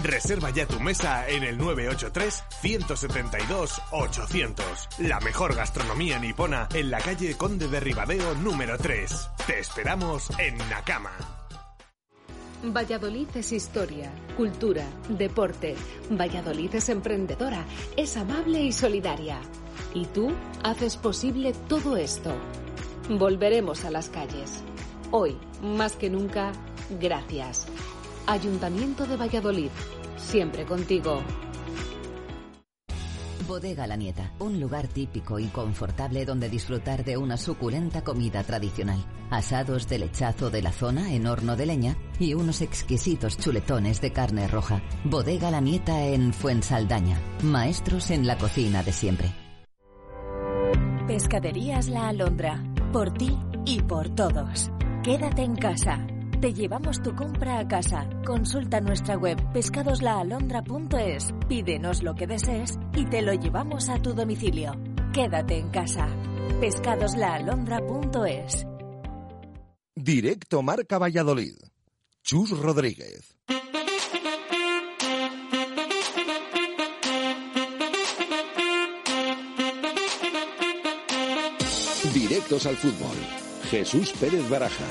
Reserva ya tu mesa en el 983-172-800. La mejor gastronomía nipona en la calle Conde de Ribadeo número 3. Te esperamos en Nakama. Valladolid es historia, cultura, deporte. Valladolid es emprendedora, es amable y solidaria. Y tú haces posible todo esto. Volveremos a las calles. Hoy, más que nunca, gracias. Ayuntamiento de Valladolid, siempre contigo. Bodega La Nieta, un lugar típico y confortable donde disfrutar de una suculenta comida tradicional. Asados de lechazo de la zona en horno de leña y unos exquisitos chuletones de carne roja. Bodega La Nieta en Fuensaldaña. Maestros en la cocina de siempre. Pescaderías La Alondra. Por ti y por todos. Quédate en casa. Te llevamos tu compra a casa. Consulta nuestra web pescadoslaalondra.es. Pídenos lo que desees y te lo llevamos a tu domicilio. Quédate en casa. pescadoslaalondra.es. Directo Marca Valladolid. Chus Rodríguez. Directos al fútbol. Jesús Pérez Baraja.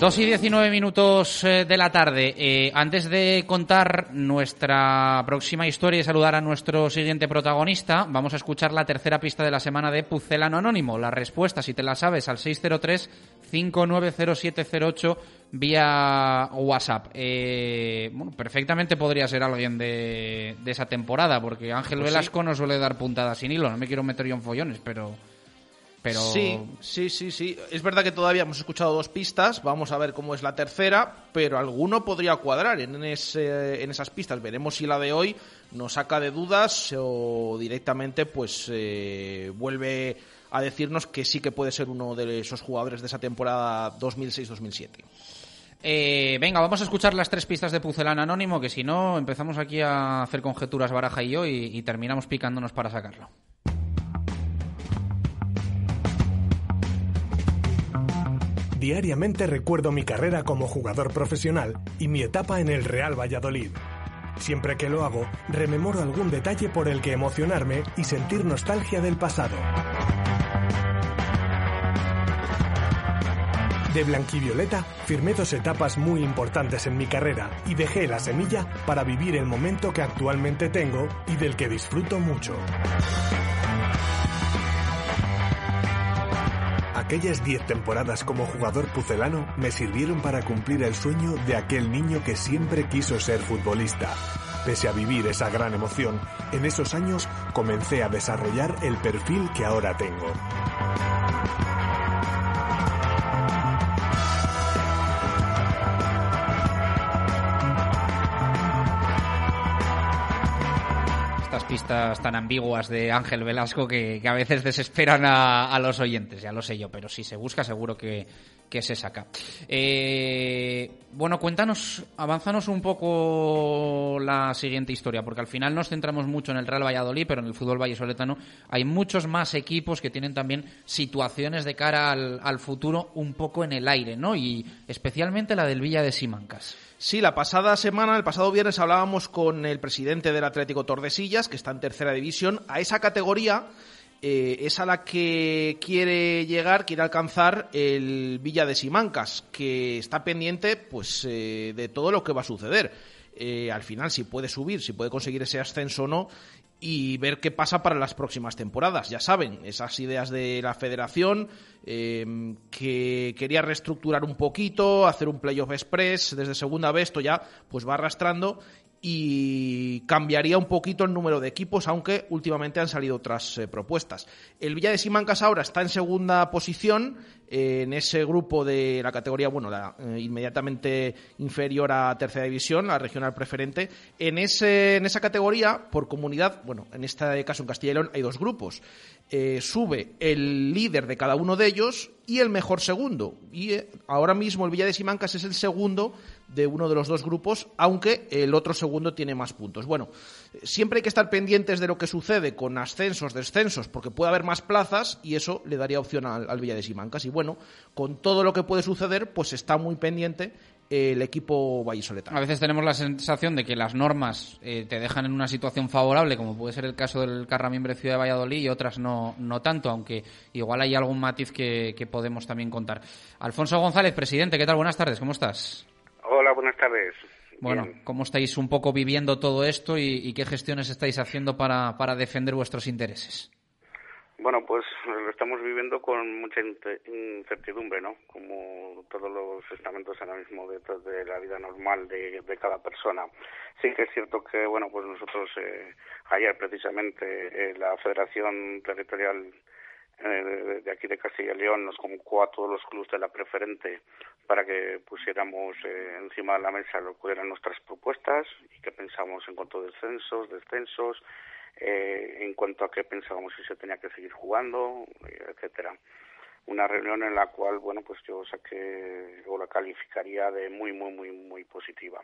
Dos y diecinueve minutos eh, de la tarde. Eh, antes de contar nuestra próxima historia y saludar a nuestro siguiente protagonista, vamos a escuchar la tercera pista de la semana de Pucelano Anónimo. La respuesta, si te la sabes, al 603-590708 vía WhatsApp. Eh, bueno, perfectamente podría ser alguien de, de esa temporada, porque Ángel Pues sí. Velasco no suele dar puntadas sin hilo. No me quiero meter yo en follones, pero... pero... Sí, sí, sí, sí. Es verdad que todavía hemos escuchado dos pistas. Vamos a ver cómo es la tercera, pero alguno podría cuadrar en, ese- en esas pistas. Veremos si la de hoy nos saca de dudas o directamente pues eh, vuelve a decirnos que sí que puede ser uno de esos jugadores de esa temporada 2006-2007. Eh, venga, vamos a escuchar las tres pistas de Pucelán Anónimo, que si no empezamos aquí a hacer conjeturas Baraja y yo y, y terminamos picándonos para sacarlo. Diariamente recuerdo mi carrera como jugador profesional y mi etapa en el Real Valladolid. Siempre que lo hago, rememoro algún detalle por el que emocionarme y sentir nostalgia del pasado. De blanquivioleta firmé dos etapas muy importantes en mi carrera y dejé la semilla para vivir el momento que actualmente tengo y del que disfruto mucho. Aquellas 10 temporadas como jugador pucelano me sirvieron para cumplir el sueño de aquel niño que siempre quiso ser futbolista. Pese a vivir esa gran emoción, en esos años comencé a desarrollar el perfil que ahora tengo. Pistas tan ambiguas de Ángel Velasco que, a veces desesperan a, a, los oyentes, ya lo sé yo, pero si se busca seguro que, que se saca. Eh, bueno, cuéntanos, avanzanos un poco la siguiente historia, porque al final nos centramos mucho en el Real Valladolid, pero en el fútbol vallesoletano hay muchos más equipos que tienen también situaciones de cara al, al futuro un poco en el aire, ¿no? Y especialmente la del Villa de Simancas. Sí, la pasada semana, el pasado viernes, hablábamos con el presidente del Atlético Tordesillas, que está en tercera división, a esa categoría eh, es a la que quiere llegar, quiere alcanzar el Villa de Simancas, que está pendiente pues eh, de todo lo que va a suceder. Eh, al final, si puede subir, si puede conseguir ese ascenso o no, y ver qué pasa para las próximas temporadas. Ya saben, esas ideas de la federación que quería reestructurar un poquito, hacer un playoff express desde segunda vez, esto ya pues va arrastrando y cambiaría un poquito el número de equipos, aunque últimamente han salido otras eh, propuestas. El Villa de Simancas ahora está en segunda posición eh, en ese grupo de la categoría, bueno, la, eh, inmediatamente inferior a tercera división, la regional preferente. En, ese, en esa categoría, por comunidad, bueno, en este caso en Castilla y León hay dos grupos. sube el líder de cada uno de ellos y el mejor segundo. Y ahora mismo el Villa de Simancas es el segundo de uno de los dos grupos, aunque el otro segundo tiene más puntos. Bueno, siempre hay que estar pendientes de lo que sucede con ascensos, descensos, porque puede haber más plazas y eso le daría opción al, Villa de Simancas. Y bueno, con todo lo que puede suceder, pues está muy pendiente el equipo vallisoletano. A veces tenemos la sensación de que las normas eh, te dejan en una situación favorable, como puede ser el caso del Carramimbre Ciudad de Valladolid, y otras no, no tanto, aunque igual hay algún matiz que, que podemos también contar. Alfonso González, presidente, ¿qué tal? Buenas tardes, ¿cómo estás? Hola, buenas tardes. Bueno, ¿cómo estáis un poco viviendo todo esto y, qué gestiones estáis haciendo para, para, defender vuestros intereses? Bueno, pues lo estamos viviendo con mucha incertidumbre, ¿no? Como todos los estamentos ahora mismo de, de la vida normal de, de, cada persona. Sí que es cierto que, bueno, pues nosotros eh, ayer precisamente eh, la Federación Territorial eh, de aquí de Castilla y León nos convocó a todos los clubes de la preferente para que pusiéramos eh, encima de la mesa lo que eran nuestras propuestas y que pensamos en cuanto a descensos, descensos, eh, en cuanto a qué pensábamos si se tenía que seguir jugando, etcétera. Una reunión en la cual, bueno, pues yo saqué o la calificaría de muy, muy, muy, muy positiva.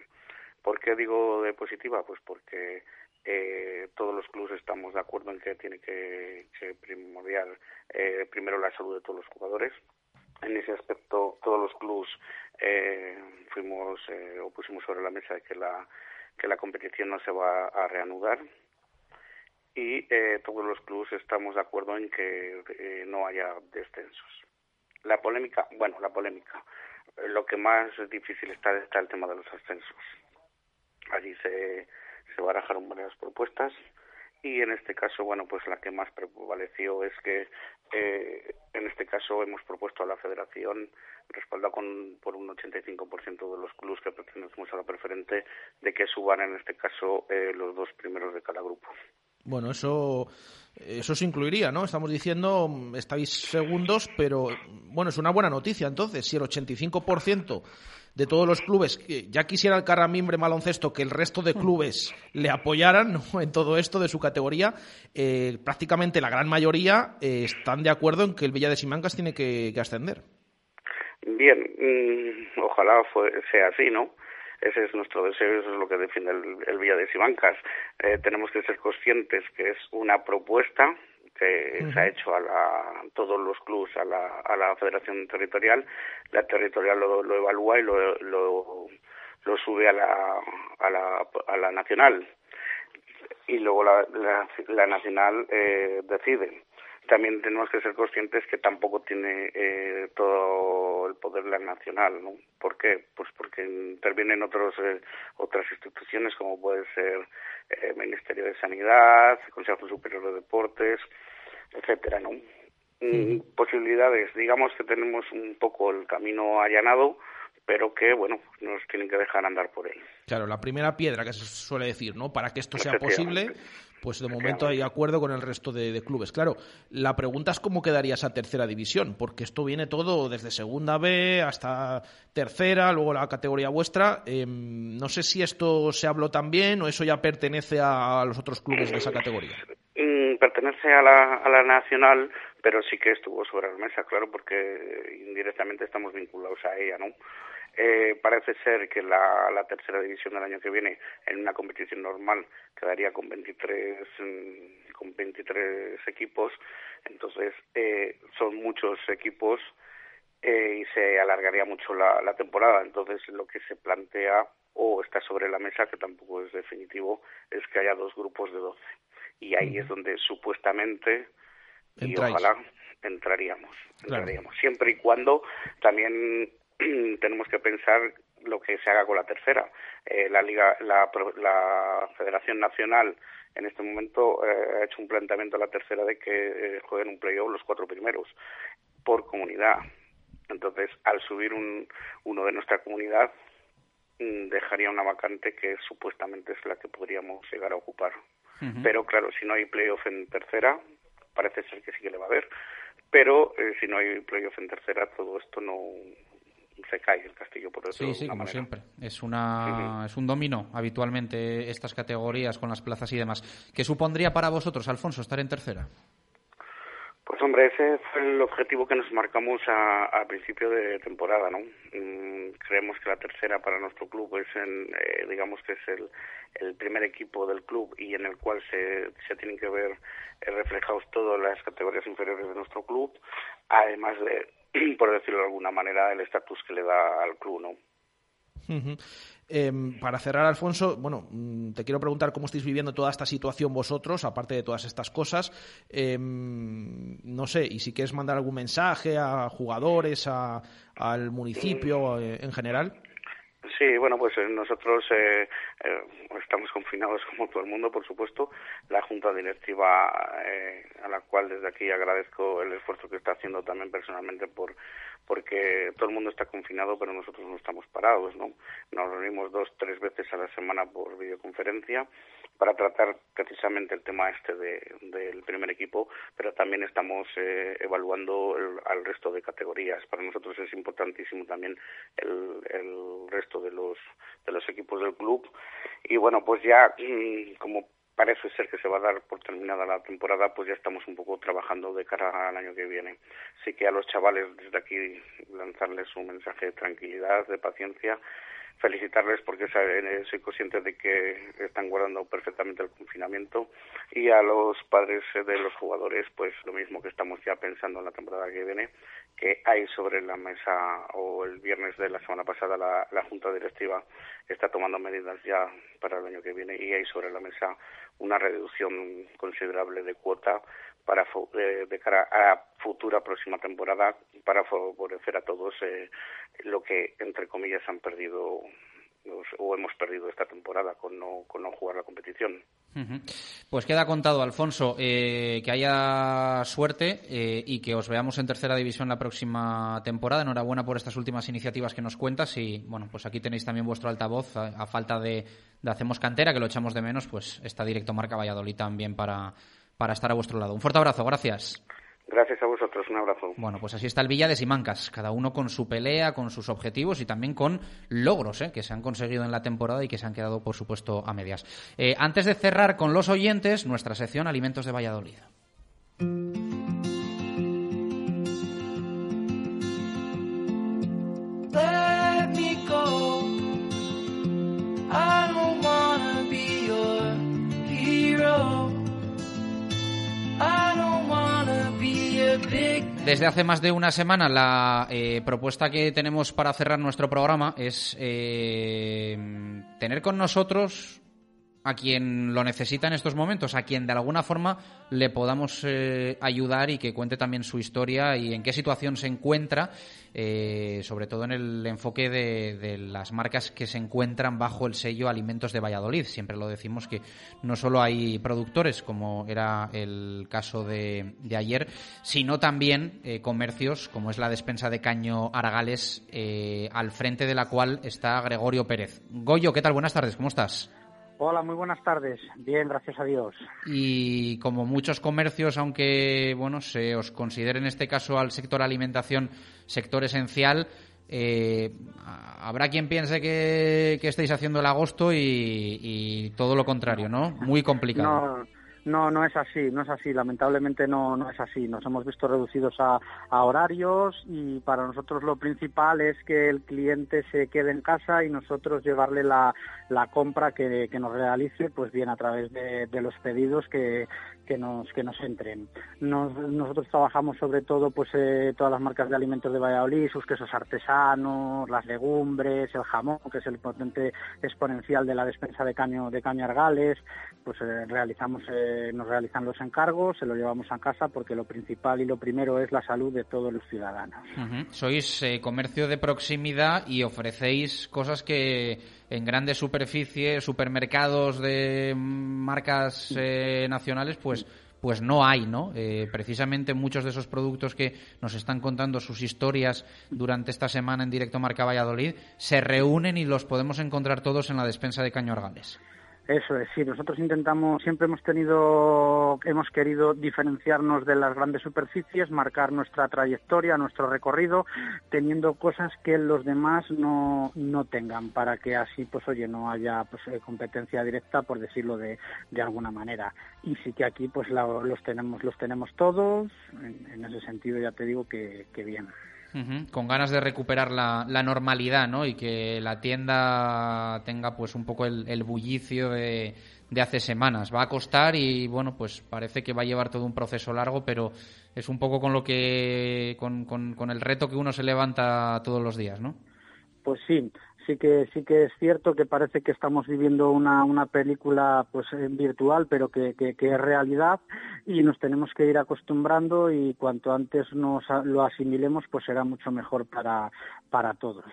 ¿Por qué digo de positiva? Pues porque eh, todos los clubes estamos de acuerdo en que tiene que, que primordial eh, primero la salud de todos los jugadores. En ese aspecto, todos los clubes eh, fuimos eh, o pusimos sobre la mesa que la que la competición no se va a reanudar y eh, todos los clubes estamos de acuerdo en que eh, no haya descensos. La polémica, bueno, la polémica, lo que más difícil está está el tema de los ascensos. Allí se se barajaron varias propuestas y en este caso, bueno, pues la que más prevaleció es que eh, en este caso hemos propuesto a la Federación, respaldado con, por un 85% de los clubes que pertenecemos a la preferente, de que suban en este caso eh, los dos primeros de cada grupo. Bueno, eso, eso se incluiría, ¿no? Estamos diciendo, estáis segundos, pero bueno, es una buena noticia entonces, si el 85% de todos los clubes, ya quisiera el Carramimbre Maloncesto que el resto de clubes (laughs) le apoyaran en todo esto de su categoría, eh, prácticamente la gran mayoría eh, están de acuerdo en que el Villa de Simancas tiene que, ascender. Bien, mm, ojalá sea así, ¿no? Ese es nuestro deseo, eso es lo que defiende el, Villa de Simancas. Eh, tenemos que ser conscientes que es una propuesta que se ha hecho a, la, todos los clubes a la, a la federación territorial. La territorial lo, lo evalúa y lo, lo, lo sube a la, a la, a la nacional. Y luego la, la, la nacional eh, decide también tenemos que ser conscientes que tampoco tiene eh, todo el poder la nacional, ¿no? ¿Por qué? Pues porque intervienen otros eh, otras instituciones como puede ser el eh, Ministerio de Sanidad, Consejo Superior de Deportes, etcétera, ¿no? Mm, posibilidades, digamos que tenemos un poco el camino allanado, pero que, bueno, nos tienen que dejar andar por él. Claro, la primera piedra que se suele decir, ¿no? Para que esto sea posible, pues de momento hay acuerdo con el resto de, clubes. Claro, la pregunta es cómo quedaría esa tercera división, porque esto viene todo desde segunda B hasta tercera, luego la categoría vuestra. Em, no sé si esto se habló también o eso ya pertenece a, los otros clubes de esa categoría. Mm, pertenece a la, a la nacional, pero sí que estuvo sobre la mesa, claro, porque indirectamente estamos vinculados a ella, ¿no? Eh, parece ser que la, la, tercera división del año que viene, en una competición normal, quedaría con 23, mm, con 23 equipos. Entonces, eh, son muchos equipos eh, y se alargaría mucho la, la temporada. Entonces, lo que se plantea o está sobre la mesa, que tampoco es definitivo, es que haya dos grupos de 12. Y ahí es donde supuestamente, y ojalá, entraríamos. entraríamos. Siempre y cuando también (clears throat) tenemos que pensar lo que se haga con la tercera. Eh, la liga, la, la Federación Nacional en este momento eh, ha hecho un planteamiento a la tercera de que eh, jueguen un playoff los cuatro primeros por comunidad. Entonces, al subir un, uno de nuestra comunidad, mm, dejaría una vacante que supuestamente es la que podríamos llegar a ocupar. Pero claro, si no hay playoff en tercera, parece ser que sí que le va a haber. Pero si no hay playoff en tercera, todo esto no, se cae el castillo por eso. Sí, sí, como siempre. Es, una, es un dominó habitualmente estas categorías con las plazas y demás. ¿Qué supondría para vosotros, Alfonso, estar en tercera? Pues hombre, ese fue el objetivo que nos marcamos a, principio de temporada, ¿no? Mm, creemos que la tercera para nuestro club es, en, eh, digamos que es el, el primer equipo del club y en el cual se, se tienen que ver eh, reflejados todas las categorías inferiores de nuestro club, además de (clears throat) por decirlo de alguna manera, el estatus que le da al club, ¿no? Em, para cerrar, Alfonso, bueno, mm, te quiero preguntar cómo estáis viviendo toda esta situación vosotros, aparte de todas estas cosas. Em, no sé, y si quieres mandar algún mensaje a jugadores, a, al municipio eh, en general. Sí, bueno, pues eh, nosotros eh, eh, estamos confinados (laughs) como todo el mundo, por supuesto. La Junta Directiva, a la cual desde aquí agradezco el esfuerzo que está haciendo también personalmente por porque todo el mundo está confinado, pero nosotros no estamos parados, ¿no? Nos reunimos dos, tres veces a la semana por videoconferencia para tratar precisamente el tema este del primer equipo, pero también estamos eh, evaluando el, al resto de categorías. Para nosotros es importantísimo también el, el resto de los de los equipos del club y bueno, pues ya mm, como parece ser que se va a dar por terminada la temporada, pues ya estamos un poco trabajando de cara al año que viene. Así que a los chavales desde aquí lanzarles un mensaje de tranquilidad, de paciencia felicitarles porque soy consciente de que están guardando perfectamente el confinamiento. Y a los padres de los jugadores pues lo mismo que estamos ya pensando en la temporada que viene que hay sobre la mesa o el viernes de la semana pasada la, la junta directiva está tomando medidas ya para el año que viene y hay sobre la mesa una reducción considerable de cuota para eh, de cara a futura próxima temporada para favorecer a todos eh, lo que entre comillas han perdido o hemos perdido esta temporada con no, con no jugar la competición. Pues queda contado, Alfonso, eh, que haya suerte y que os veamos en tercera división la próxima temporada. Enhorabuena por estas últimas iniciativas que nos cuentas y, bueno, pues aquí tenéis también vuestro altavoz a, falta de, de Hacemos Cantera, que lo echamos de menos, pues está directo Marca Valladolid también para para estar a vuestro lado. Un fuerte abrazo, gracias. Gracias a vosotros, un abrazo. Bueno, pues así está el Villa de Simancas, cada uno con su pelea, con sus objetivos y también con logros ¿eh? que se han conseguido en la temporada y que se han quedado, por supuesto, a medias. Eh, antes de cerrar con los oyentes, nuestra sección Alimentos de Valladolid. Desde hace más de una semana la eh, propuesta que tenemos para cerrar nuestro programa es eh, tener con nosotros a quien lo necesita en estos momentos, a quien de alguna forma le podamos eh, ayudar y que cuente también su historia y en qué situación se encuentra, eh, sobre todo en el enfoque de, las marcas que se encuentran bajo el sello Alimentos de Valladolid. Siempre lo decimos que no solo hay productores, como era el caso de, ayer, sino también eh, comercios, como es la despensa de Caño Aragales, al frente de la cual está Gregorio Pérez. Goyo, ¿qué tal? Buenas tardes, ¿cómo estás? Hola, muy buenas tardes. Bien, gracias a Dios. Y como muchos comercios, aunque bueno, se os considere en este caso al sector alimentación sector esencial, eh, habrá quien piense que, estáis haciendo el agosto y, todo lo contrario, ¿no? Muy complicado. No, no es así, no es así. Lamentablemente no, no es así. Nos hemos visto reducidos a, horarios y para nosotros lo principal es que el cliente se quede en casa y nosotros llevarle la, la compra que, que, nos realice, pues bien a través de, los pedidos que, que nos que nos entren. nosotros trabajamos sobre todo pues eh, todas las marcas de alimentos de Valladolid, sus quesos artesanos, las legumbres, el jamón, que es el potente exponencial de la despensa de caño de caño argales, pues eh, realizamos eh, nos realizan los encargos, se lo llevamos a casa porque lo principal y lo primero es la salud de todos los ciudadanos. Sois comercio de proximidad y ofrecéis cosas que en grandes superficies, supermercados de marcas eh, nacionales, pues pues no hay, ¿no? Eh, precisamente muchos de esos productos que nos están contando sus historias durante esta semana en directo Marca Valladolid se reúnen y los podemos encontrar todos en la despensa de Caño Argales. Eso es, sí, nosotros intentamos, siempre hemos tenido, hemos querido diferenciarnos de las grandes superficies, marcar nuestra trayectoria, nuestro recorrido, teniendo cosas que los demás no, no tengan, para que así, pues oye, no haya pues, eh, competencia directa, por decirlo de, de alguna manera. Y sí que aquí, pues los tenemos, los tenemos todos, en, ese sentido ya te digo que, que bien. Con ganas de recuperar la, normalidad, ¿no? Y que la tienda tenga pues un poco el, bullicio de, hace semanas. Va a costar y bueno, pues parece que va a llevar todo un proceso largo, pero es un poco con lo que, con, con el reto que uno se levanta todos los días, ¿no? Pues sí, sí que sí que es cierto que parece que estamos viviendo una, una película pues virtual pero que, que, es realidad y nos tenemos que ir acostumbrando y cuanto antes nos lo asimilemos pues será mucho mejor para para todos.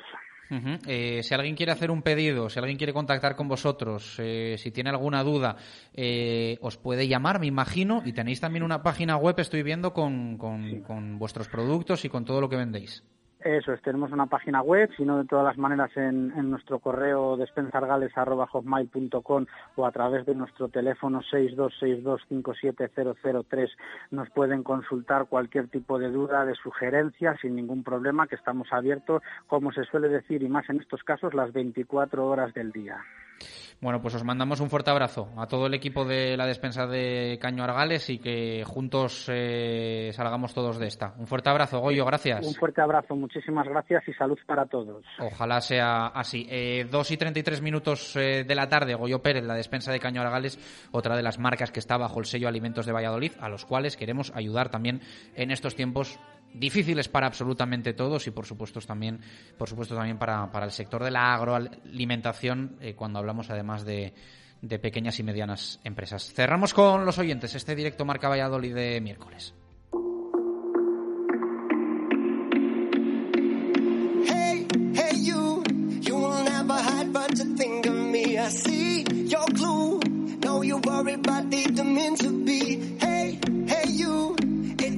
Eh, si alguien quiere hacer un pedido, si alguien quiere contactar con vosotros, eh, si tiene alguna duda, eh, os puede llamar, me imagino, y tenéis también una página web, estoy viendo, con, con, con vuestros productos y con todo lo que vendéis. Eso es, tenemos una página web, sino de todas las maneras en, nuestro correo despensargales.com o a través de nuestro teléfono 626257003 nos pueden consultar cualquier tipo de duda, de sugerencia, sin ningún problema, que estamos abiertos, como se suele decir, y más en estos casos, las 24 horas del día. Bueno, pues os mandamos un fuerte abrazo a todo el equipo de la despensa de Caño Argales y que juntos eh, salgamos todos de esta. Un fuerte abrazo, Goyo, gracias. Un fuerte abrazo, muchísimas gracias y salud para todos. Ojalá sea así. Eh, dos y treinta y tres minutos eh, de la tarde, Goyo Pérez, la despensa de Caño Argales, otra de las marcas que está bajo el sello Alimentos de Valladolid, a los cuales queremos ayudar también en estos tiempos difíciles para absolutamente todos y por supuesto también por supuesto también para, para el sector de la agroalimentación eh, cuando hablamos además de, de pequeñas y medianas empresas. Cerramos con los oyentes este directo Marca Valladolid de miércoles.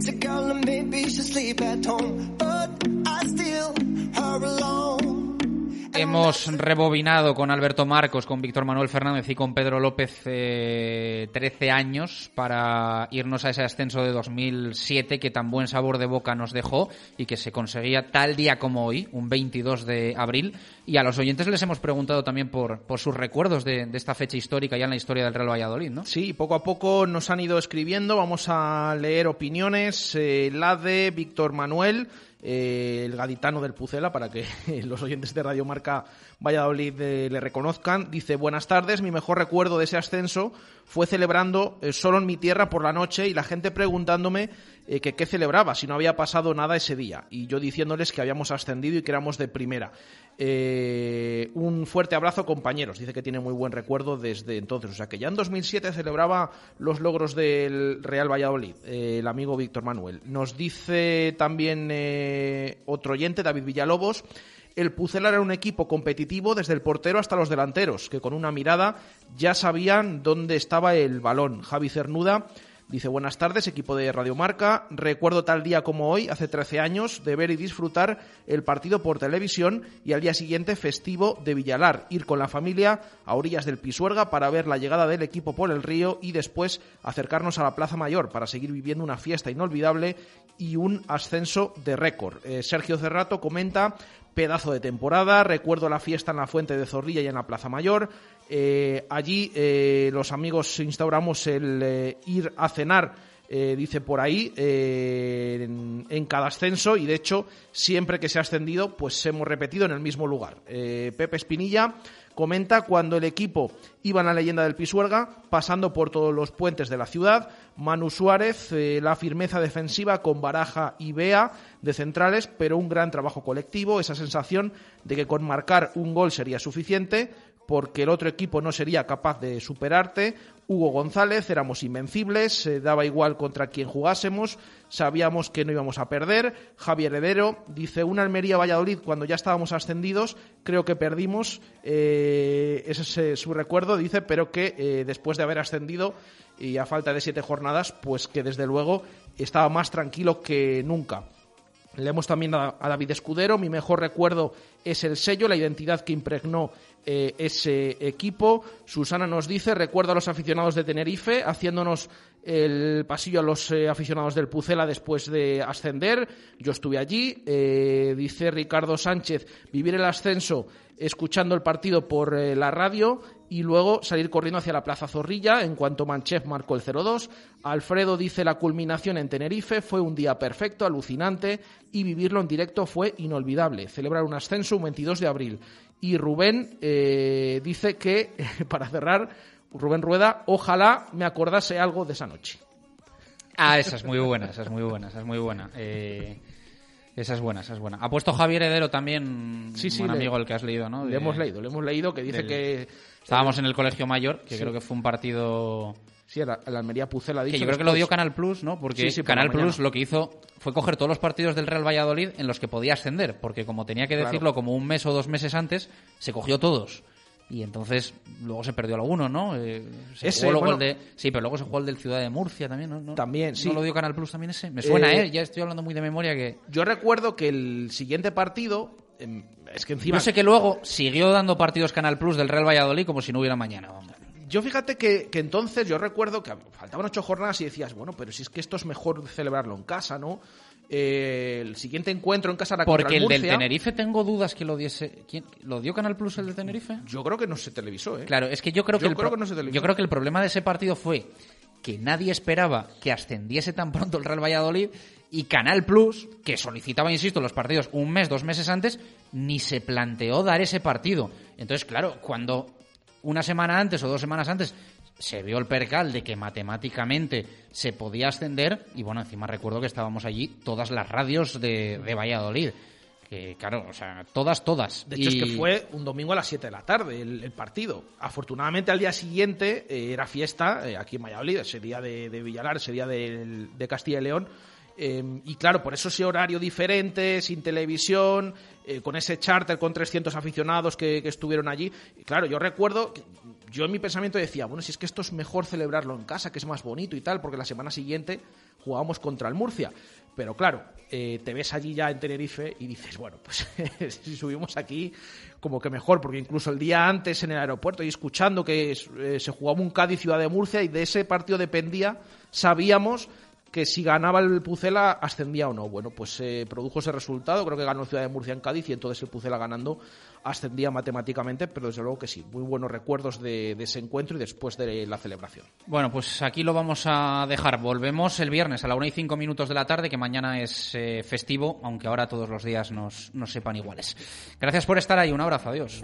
It's a girl and maybe she sleep at home, but I still her alone. Hemos rebobinado con Alberto Marcos, con Víctor Manuel Fernández y con Pedro López eh, 13 años para irnos a ese ascenso de 2007 que tan buen sabor de boca nos dejó y que se conseguía tal día como hoy, un 22 de abril. Y a los oyentes les hemos preguntado también por, sus recuerdos de, esta fecha histórica ya en la historia del Real Valladolid, ¿no? Sí, poco a poco nos han ido escribiendo. Vamos a leer opiniones. Eh, la de Víctor Manuel eh, el gaditano del Pucela, para que (laughs) los oyentes de Radio Marca Valladolid eh, le reconozcan. Dice, buenas tardes, mi mejor recuerdo de ese ascenso fue celebrando eh, solo en mi tierra por la noche y la gente preguntándome que qué celebraba, si no había pasado nada ese día. Y yo diciéndoles que habíamos ascendido y que éramos de primera. Eh, un fuerte abrazo, compañeros. Dice que tiene muy buen recuerdo desde entonces. O sea que ya en 2007 celebraba los logros del Real Valladolid, eh, el amigo Víctor Manuel. Nos dice también eh, otro oyente, David Villalobos. El Pucela era un equipo competitivo desde el portero hasta los delanteros, que con una mirada ya sabían dónde estaba el balón. Javi Cernuda Dice, buenas tardes, equipo de Radio Marca. Recuerdo tal día como hoy, hace 13 años, de ver y disfrutar el partido por televisión y al día siguiente festivo de Villalar. Ir con la familia a orillas del Pisuerga para ver la llegada del equipo por el río y después acercarnos a la Plaza Mayor para seguir viviendo una fiesta inolvidable y un ascenso de récord. Eh, Sergio Cerrato comenta, pedazo de temporada, recuerdo la fiesta en la Fuente de Zorrilla y en la Plaza Mayor, eh, allí eh, los amigos instauramos el eh, ir a cenar, dice por ahí, en, cada ascenso. Y de hecho siempre que se ha ascendido pues hemos repetido en el mismo lugar. Pepe Espinilla comenta cuando el equipo iba en la leyenda del Pisuerga, pasando por todos los puentes de la ciudad. Manu Suárez, la firmeza defensiva con Baraja y Bea de centrales, pero un gran trabajo colectivo, esa sensación de que con marcar un gol sería suficiente porque el otro equipo no sería capaz de superarte. Hugo González, éramos invencibles, se daba igual contra quien jugásemos, sabíamos que no íbamos a perder. Javier Heredero dice, una Almería Valladolid cuando ya estábamos ascendidos, creo que perdimos, eh, ese es eh, su recuerdo, dice, pero que eh, después de haber ascendido y a falta de siete jornadas, pues que desde luego estaba más tranquilo que nunca. Leemos también a David Escudero, mi mejor recuerdo es el sello, la identidad que impregnó eh, ese equipo. Susana nos dice, recuerdo a los aficionados de Tenerife haciéndonos el pasillo a los eh, aficionados del Pucela después de ascender. Yo estuve allí. Eh, dice Ricardo Sánchez, vivir el ascenso escuchando el partido por la radio y luego salir corriendo hacia la Plaza Zorrilla en cuanto Manchef marcó el 0-2. Alfredo dice la culminación en Tenerife fue un día perfecto, alucinante y vivirlo en directo fue inolvidable. Celebrar un ascenso un 22 de abril. Y Rubén eh, dice que, (laughs) para cerrar, Rubén Rueda, ojalá me acordase algo de esa noche. Ah, esa es muy buena, esa es muy buena, esa es muy buena. Eh, esa es buena, esa es buena. Ha puesto Javier Heredero también, sí, sí, un amigo el que has leído, ¿no? le hemos leído, le hemos leído que dice que... Estábamos en el Colegio Mayor, que creo que fue un partido Sí, la, Almería Pucela. Que yo creo que lo dio Canal Plus, ¿no? Porque Canal Plus lo que hizo fue coger todos los partidos del Real Valladolid en los que podía ascender, porque como tenía que decirlo como un mes o dos meses antes, se cogió todos. Y entonces luego se perdió alguno, ¿no? Eh, ese, de, sí, pero luego se jugó el del Ciudad de Murcia también, ¿no? También, sí. ¿No lo dio Canal Plus también ese? Me suena, eh, ¿eh? Ya estoy hablando muy de memoria que... Yo recuerdo que el siguiente partido... Em, es que encima... No sé que luego siguió dando partidos Canal Plus del Real Valladolid como si no hubiera mañana, vamos. Yo fíjate que, entonces yo recuerdo que faltaban ocho jornadas y decías, bueno, pero si es que esto es mejor celebrarlo en casa, ¿no? Eh, el siguiente encuentro en casa era Porque el, del Tenerife tengo dudas que lo diese. ¿Quién, ¿Lo dio Canal Plus el de Tenerife? Yo creo que no se televisó, ¿eh? Claro, es que yo creo que, el yo creo que el problema de ese partido fue que nadie esperaba que ascendiese tan pronto el Real Valladolid y Canal Plus, que solicitaba, insisto, los partidos un mes, dos meses antes, ni se planteó dar ese partido. Entonces, claro, cuando una semana antes o dos semanas antes se vio el percal de que matemáticamente se podía ascender y bueno, encima recuerdo que estábamos allí todas las radios de, Valladolid. Que, claro, o sea, todas, todas. De hecho, es que fue un domingo a las 7 de la tarde el, partido. Afortunadamente, al día siguiente eh, era fiesta eh, aquí en Valladolid, ese día de, de Villalar, ese día de, de Castilla y León. Em, y claro, por eso ese horario diferente, sin televisión, eh, con ese charter con 300 aficionados que, estuvieron allí. Y claro, yo recuerdo, yo en mi pensamiento decía, bueno, si es que esto es mejor celebrarlo en casa, que es más bonito y tal, porque la semana siguiente jugábamos contra el Murcia. Pero claro, eh, te ves allí ya en Tenerife y dices, bueno, pues (laughs) si subimos aquí, como que mejor, porque incluso el día antes en el aeropuerto y escuchando que eh, se jugaba un Cádiz Ciudad de Murcia y de ese partido dependía, sabíamos que si ganaba el Pucela ascendía o no. Bueno, pues se produjo ese resultado, creo que ganó Ciudad de Murcia en Cádiz y entonces el Pucela ganando ascendía matemáticamente, pero desde luego que sí, muy buenos recuerdos de, ese encuentro y después de la celebración. Bueno, pues aquí lo vamos a dejar. Volvemos el viernes a la una y cinco minutos de la tarde, que mañana es eh, festivo, aunque ahora todos los días nos, nos sepan iguales. Gracias por estar ahí, un abrazo, adiós.